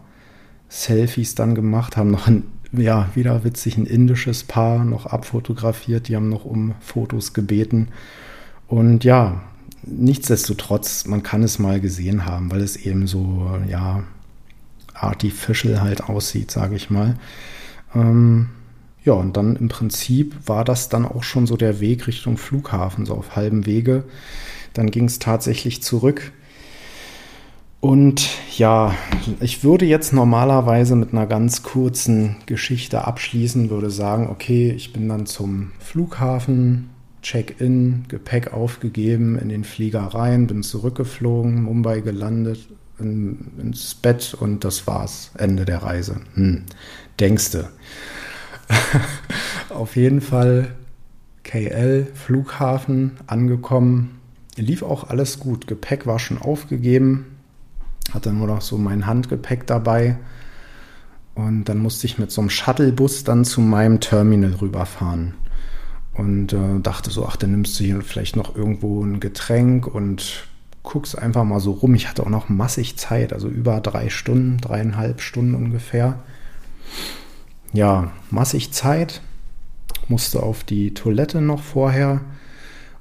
Selfies dann gemacht, haben noch ein ja, wieder witzig, ein indisches Paar noch abfotografiert. Die haben noch um Fotos gebeten. Und ja, nichtsdestotrotz, man kann es mal gesehen haben, weil es eben so, ja, artificial halt aussieht, sage ich mal. Ähm, ja, und dann im Prinzip war das dann auch schon so der Weg Richtung Flughafen, so auf halbem Wege. Dann ging es tatsächlich zurück und ja, ich würde jetzt normalerweise mit einer ganz kurzen Geschichte abschließen, würde sagen, okay, ich bin dann zum Flughafen, Check-in, Gepäck aufgegeben, in den Flieger rein, bin zurückgeflogen, Mumbai gelandet, in, ins Bett und das war's, Ende der Reise. Hm, denkste. <laughs> Auf jeden Fall KL, Flughafen, angekommen, lief auch alles gut, Gepäck war schon aufgegeben, hatte nur noch so mein Handgepäck dabei. Und dann musste ich mit so einem Shuttlebus dann zu meinem Terminal rüberfahren. Und äh, dachte so, ach, dann nimmst du hier vielleicht noch irgendwo ein Getränk und guckst einfach mal so rum. Ich hatte auch noch massig Zeit, also über drei Stunden, dreieinhalb Stunden ungefähr. Ja, massig Zeit. Musste auf die Toilette noch vorher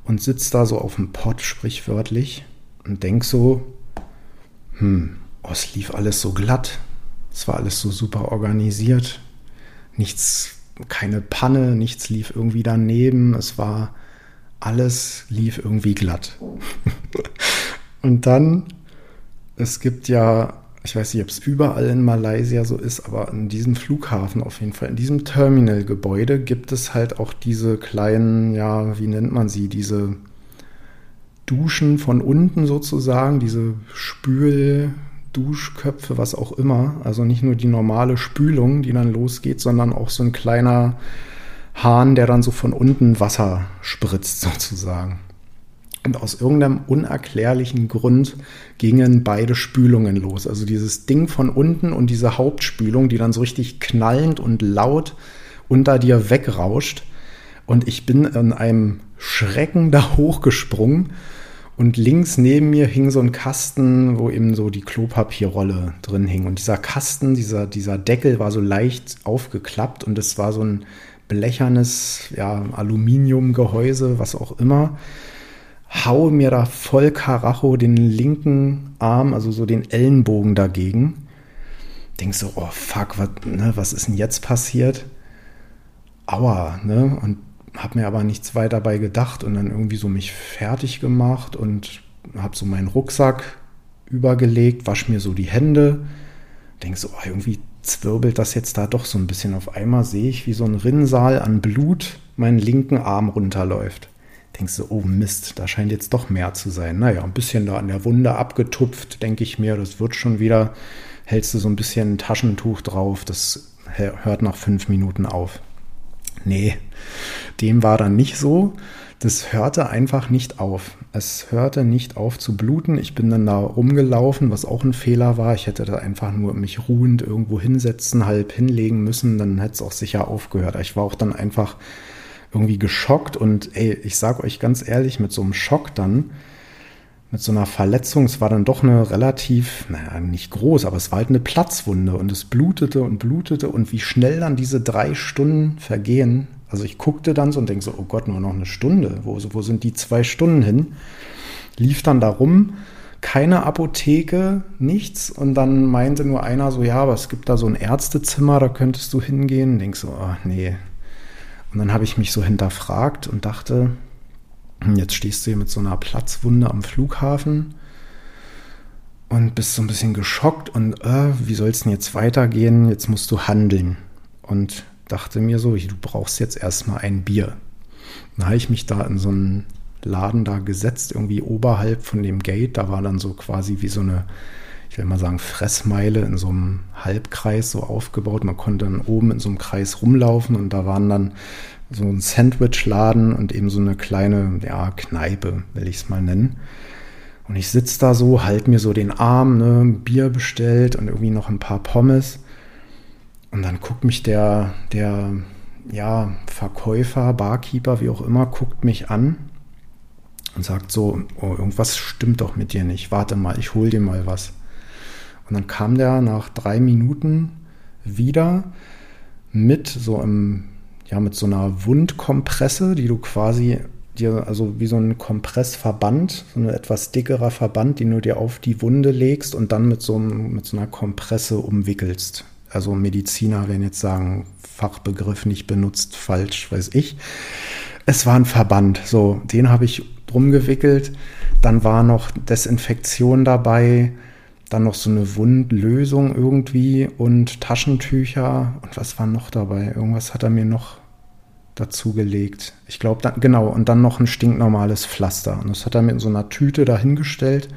und sitzt da so auf dem Pott, sprichwörtlich, und denk so, hm, oh, es lief alles so glatt. Es war alles so super organisiert. Nichts, keine Panne, nichts lief irgendwie daneben. Es war alles lief irgendwie glatt. <laughs> und dann, es gibt ja, ich weiß nicht, ob es überall in Malaysia so ist, aber in diesem Flughafen auf jeden Fall, in diesem Terminalgebäude gibt es halt auch diese kleinen, ja, wie nennt man sie, diese Duschen von unten sozusagen, diese Spül, Duschköpfe, was auch immer. Also nicht nur die normale Spülung, die dann losgeht, sondern auch so ein kleiner Hahn, der dann so von unten Wasser spritzt <laughs> sozusagen. Und aus irgendeinem unerklärlichen Grund gingen beide Spülungen los. Also dieses Ding von unten und diese Hauptspülung, die dann so richtig knallend und laut unter dir wegrauscht. Und ich bin in einem Schrecken da <laughs> hochgesprungen. Und links neben mir hing so ein Kasten, wo eben so die Klopapierrolle drin hing. Und dieser Kasten, dieser, dieser Deckel war so leicht aufgeklappt und es war so ein blechernes ja, Aluminiumgehäuse, was auch immer, haue mir da voll Karacho den linken Arm, also so den Ellenbogen dagegen. Denk so, oh fuck, was, ne, was ist denn jetzt passiert? Aua, ne? Und hab mir aber nichts weiter dabei gedacht und dann irgendwie so mich fertig gemacht und hab so meinen Rucksack übergelegt, wasch mir so die Hände. Denk so, oh, irgendwie zwirbelt das jetzt da doch so ein bisschen. Auf einmal sehe ich, wie so ein Rinnsal an Blut meinen linken Arm runterläuft. Denkst du, oh Mist, da scheint jetzt doch mehr zu sein. Naja, ein bisschen da an der Wunde abgetupft, denke ich mir, das wird schon wieder. Hältst du so ein bisschen ein Taschentuch drauf, das hört nach fünf Minuten auf. Nee, dem war dann nicht so das hörte einfach nicht auf. Es hörte nicht auf zu bluten. Ich bin dann da rumgelaufen, was auch ein Fehler war. Ich hätte da einfach nur mich ruhend irgendwo hinsetzen, halb hinlegen müssen, dann hätte es auch sicher aufgehört. Ich war auch dann einfach irgendwie geschockt und ey, ich sag euch ganz ehrlich, mit so einem Schock dann, mit so einer Verletzung, es war dann doch eine relativ, naja, nicht groß, aber es war halt eine Platzwunde und es blutete und blutete und wie schnell dann diese drei Stunden vergehen, also ich guckte dann so und denke so, oh Gott, nur noch eine Stunde. Wo, wo sind die zwei Stunden hin? Lief dann da rum, keine Apotheke, nichts. Und dann meinte nur einer so, ja, aber es gibt da so ein Ärztezimmer, da könntest du hingehen. Und denk so, oh, nee. Und dann habe ich mich so hinterfragt und dachte, jetzt stehst du hier mit so einer Platzwunde am Flughafen und bist so ein bisschen geschockt und äh, wie soll es denn jetzt weitergehen? Jetzt musst du handeln. Und dachte mir so, du brauchst jetzt erstmal ein Bier. Dann habe ich mich da in so einen Laden da gesetzt, irgendwie oberhalb von dem Gate. Da war dann so quasi wie so eine, ich will mal sagen, Fressmeile in so einem Halbkreis so aufgebaut. Man konnte dann oben in so einem Kreis rumlaufen und da waren dann so ein Sandwichladen und eben so eine kleine, ja, Kneipe, will ich es mal nennen. Und ich sitze da so, halt mir so den Arm, ne, Bier bestellt und irgendwie noch ein paar Pommes. Und dann guckt mich der, der ja, Verkäufer, Barkeeper, wie auch immer, guckt mich an und sagt so, oh, irgendwas stimmt doch mit dir nicht. Warte mal, ich hol dir mal was. Und dann kam der nach drei Minuten wieder mit so einem, ja, mit so einer Wundkompresse, die du quasi dir, also wie so ein Kompressverband, so ein etwas dickerer Verband, den du dir auf die Wunde legst und dann mit so, einem, mit so einer Kompresse umwickelst also Mediziner werden jetzt sagen, Fachbegriff nicht benutzt, falsch, weiß ich. Es war ein Verband, so, den habe ich drum gewickelt. Dann war noch Desinfektion dabei, dann noch so eine Wundlösung irgendwie und Taschentücher. Und was war noch dabei? Irgendwas hat er mir noch dazu gelegt. Ich glaube, genau, und dann noch ein stinknormales Pflaster. Und das hat er in so einer Tüte dahingestellt.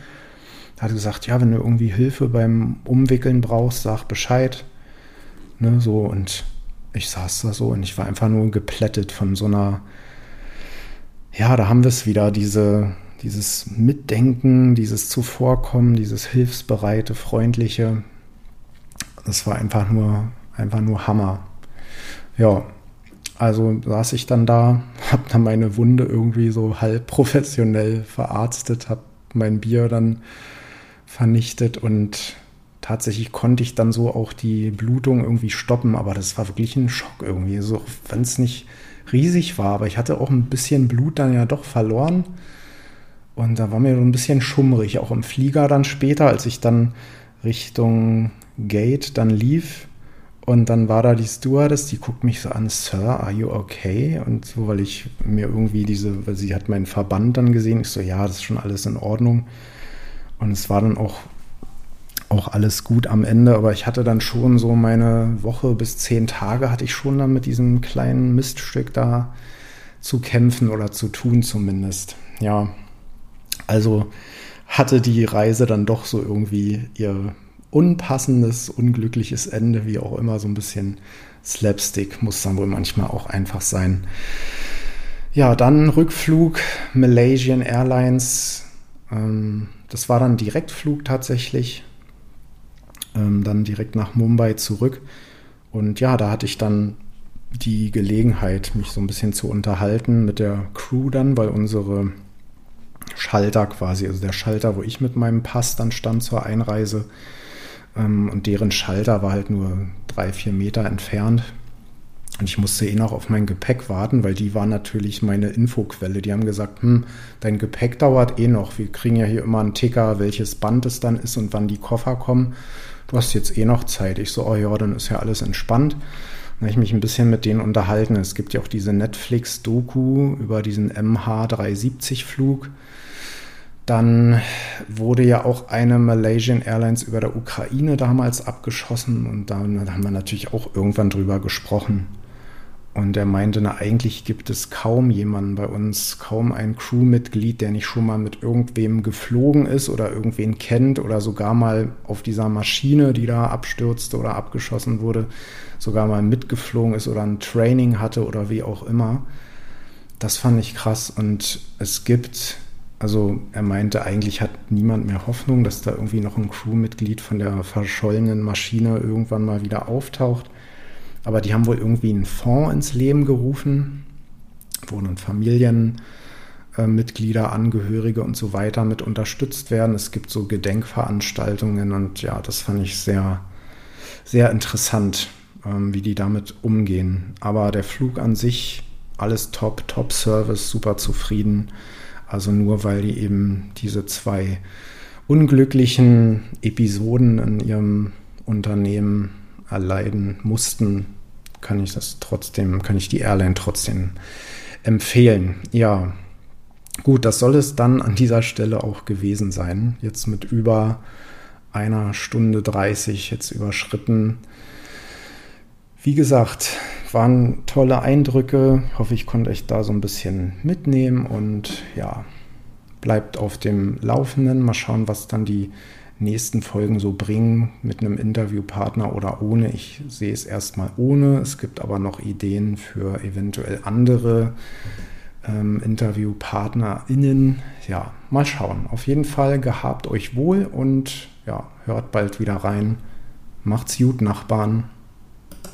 Er hat gesagt, ja, wenn du irgendwie Hilfe beim Umwickeln brauchst, sag Bescheid. Ne, so und ich saß da so und ich war einfach nur geplättet von so einer, ja, da haben wir es wieder, diese, dieses Mitdenken, dieses Zuvorkommen, dieses hilfsbereite, freundliche. Das war einfach nur, einfach nur Hammer. Ja, also saß ich dann da, hab dann meine Wunde irgendwie so halb professionell verarztet, hab mein Bier dann vernichtet und tatsächlich konnte ich dann so auch die Blutung irgendwie stoppen, aber das war wirklich ein Schock irgendwie, so wenn es nicht riesig war, aber ich hatte auch ein bisschen Blut dann ja doch verloren und da war mir so ein bisschen schummrig, auch im Flieger dann später, als ich dann Richtung Gate dann lief und dann war da die Stewardess, die guckt mich so an, Sir, are you okay? Und so, weil ich mir irgendwie diese, weil sie hat meinen Verband dann gesehen, ich so, ja, das ist schon alles in Ordnung. Und es war dann auch, auch alles gut am Ende, aber ich hatte dann schon so meine Woche bis zehn Tage hatte ich schon dann mit diesem kleinen Miststück da zu kämpfen oder zu tun zumindest. Ja, also hatte die Reise dann doch so irgendwie ihr unpassendes, unglückliches Ende, wie auch immer, so ein bisschen Slapstick muss dann wohl manchmal auch einfach sein. Ja, dann Rückflug, Malaysian Airlines. Ähm, das war dann Direktflug tatsächlich. Ähm, dann direkt nach Mumbai zurück. Und ja, da hatte ich dann die Gelegenheit, mich so ein bisschen zu unterhalten mit der Crew dann, weil unsere Schalter quasi, also der Schalter, wo ich mit meinem Pass dann stand zur Einreise, und deren Schalter war halt nur drei, vier Meter entfernt. Und ich musste eh noch auf mein Gepäck warten, weil die war natürlich meine Infoquelle. Die haben gesagt, hm, dein Gepäck dauert eh noch. Wir kriegen ja hier immer einen Ticker, welches Band es dann ist und wann die Koffer kommen. Du hast jetzt eh noch Zeit. Ich so, oh ja, dann ist ja alles entspannt. Dann habe ich mich ein bisschen mit denen unterhalten. Es gibt ja auch diese Netflix-Doku über diesen MH370-Flug. Dann wurde ja auch eine Malaysian Airlines über der Ukraine damals abgeschossen und da haben wir natürlich auch irgendwann drüber gesprochen. Und er meinte, na, eigentlich gibt es kaum jemanden bei uns, kaum ein Crewmitglied, der nicht schon mal mit irgendwem geflogen ist oder irgendwen kennt oder sogar mal auf dieser Maschine, die da abstürzte oder abgeschossen wurde, sogar mal mitgeflogen ist oder ein Training hatte oder wie auch immer. Das fand ich krass. Und es gibt also er meinte, eigentlich hat niemand mehr Hoffnung, dass da irgendwie noch ein Crewmitglied von der verschollenen Maschine irgendwann mal wieder auftaucht. Aber die haben wohl irgendwie einen Fonds ins Leben gerufen, wo dann Familienmitglieder, äh, Angehörige und so weiter mit unterstützt werden. Es gibt so Gedenkveranstaltungen und ja, das fand ich sehr, sehr interessant, ähm, wie die damit umgehen. Aber der Flug an sich, alles top, top Service, super zufrieden. Also nur weil die eben diese zwei unglücklichen Episoden in ihrem Unternehmen erleiden mussten, kann ich das trotzdem, kann ich die Airline trotzdem empfehlen. Ja, gut, das soll es dann an dieser Stelle auch gewesen sein. Jetzt mit über einer Stunde 30 jetzt überschritten. Wie gesagt, waren tolle Eindrücke. Ich hoffe, ich konnte euch da so ein bisschen mitnehmen und ja, bleibt auf dem Laufenden. Mal schauen, was dann die nächsten Folgen so bringen mit einem Interviewpartner oder ohne. Ich sehe es erstmal ohne. Es gibt aber noch Ideen für eventuell andere ähm, InterviewpartnerInnen. Ja, mal schauen. Auf jeden Fall gehabt euch wohl und ja, hört bald wieder rein. Macht's gut, Nachbarn.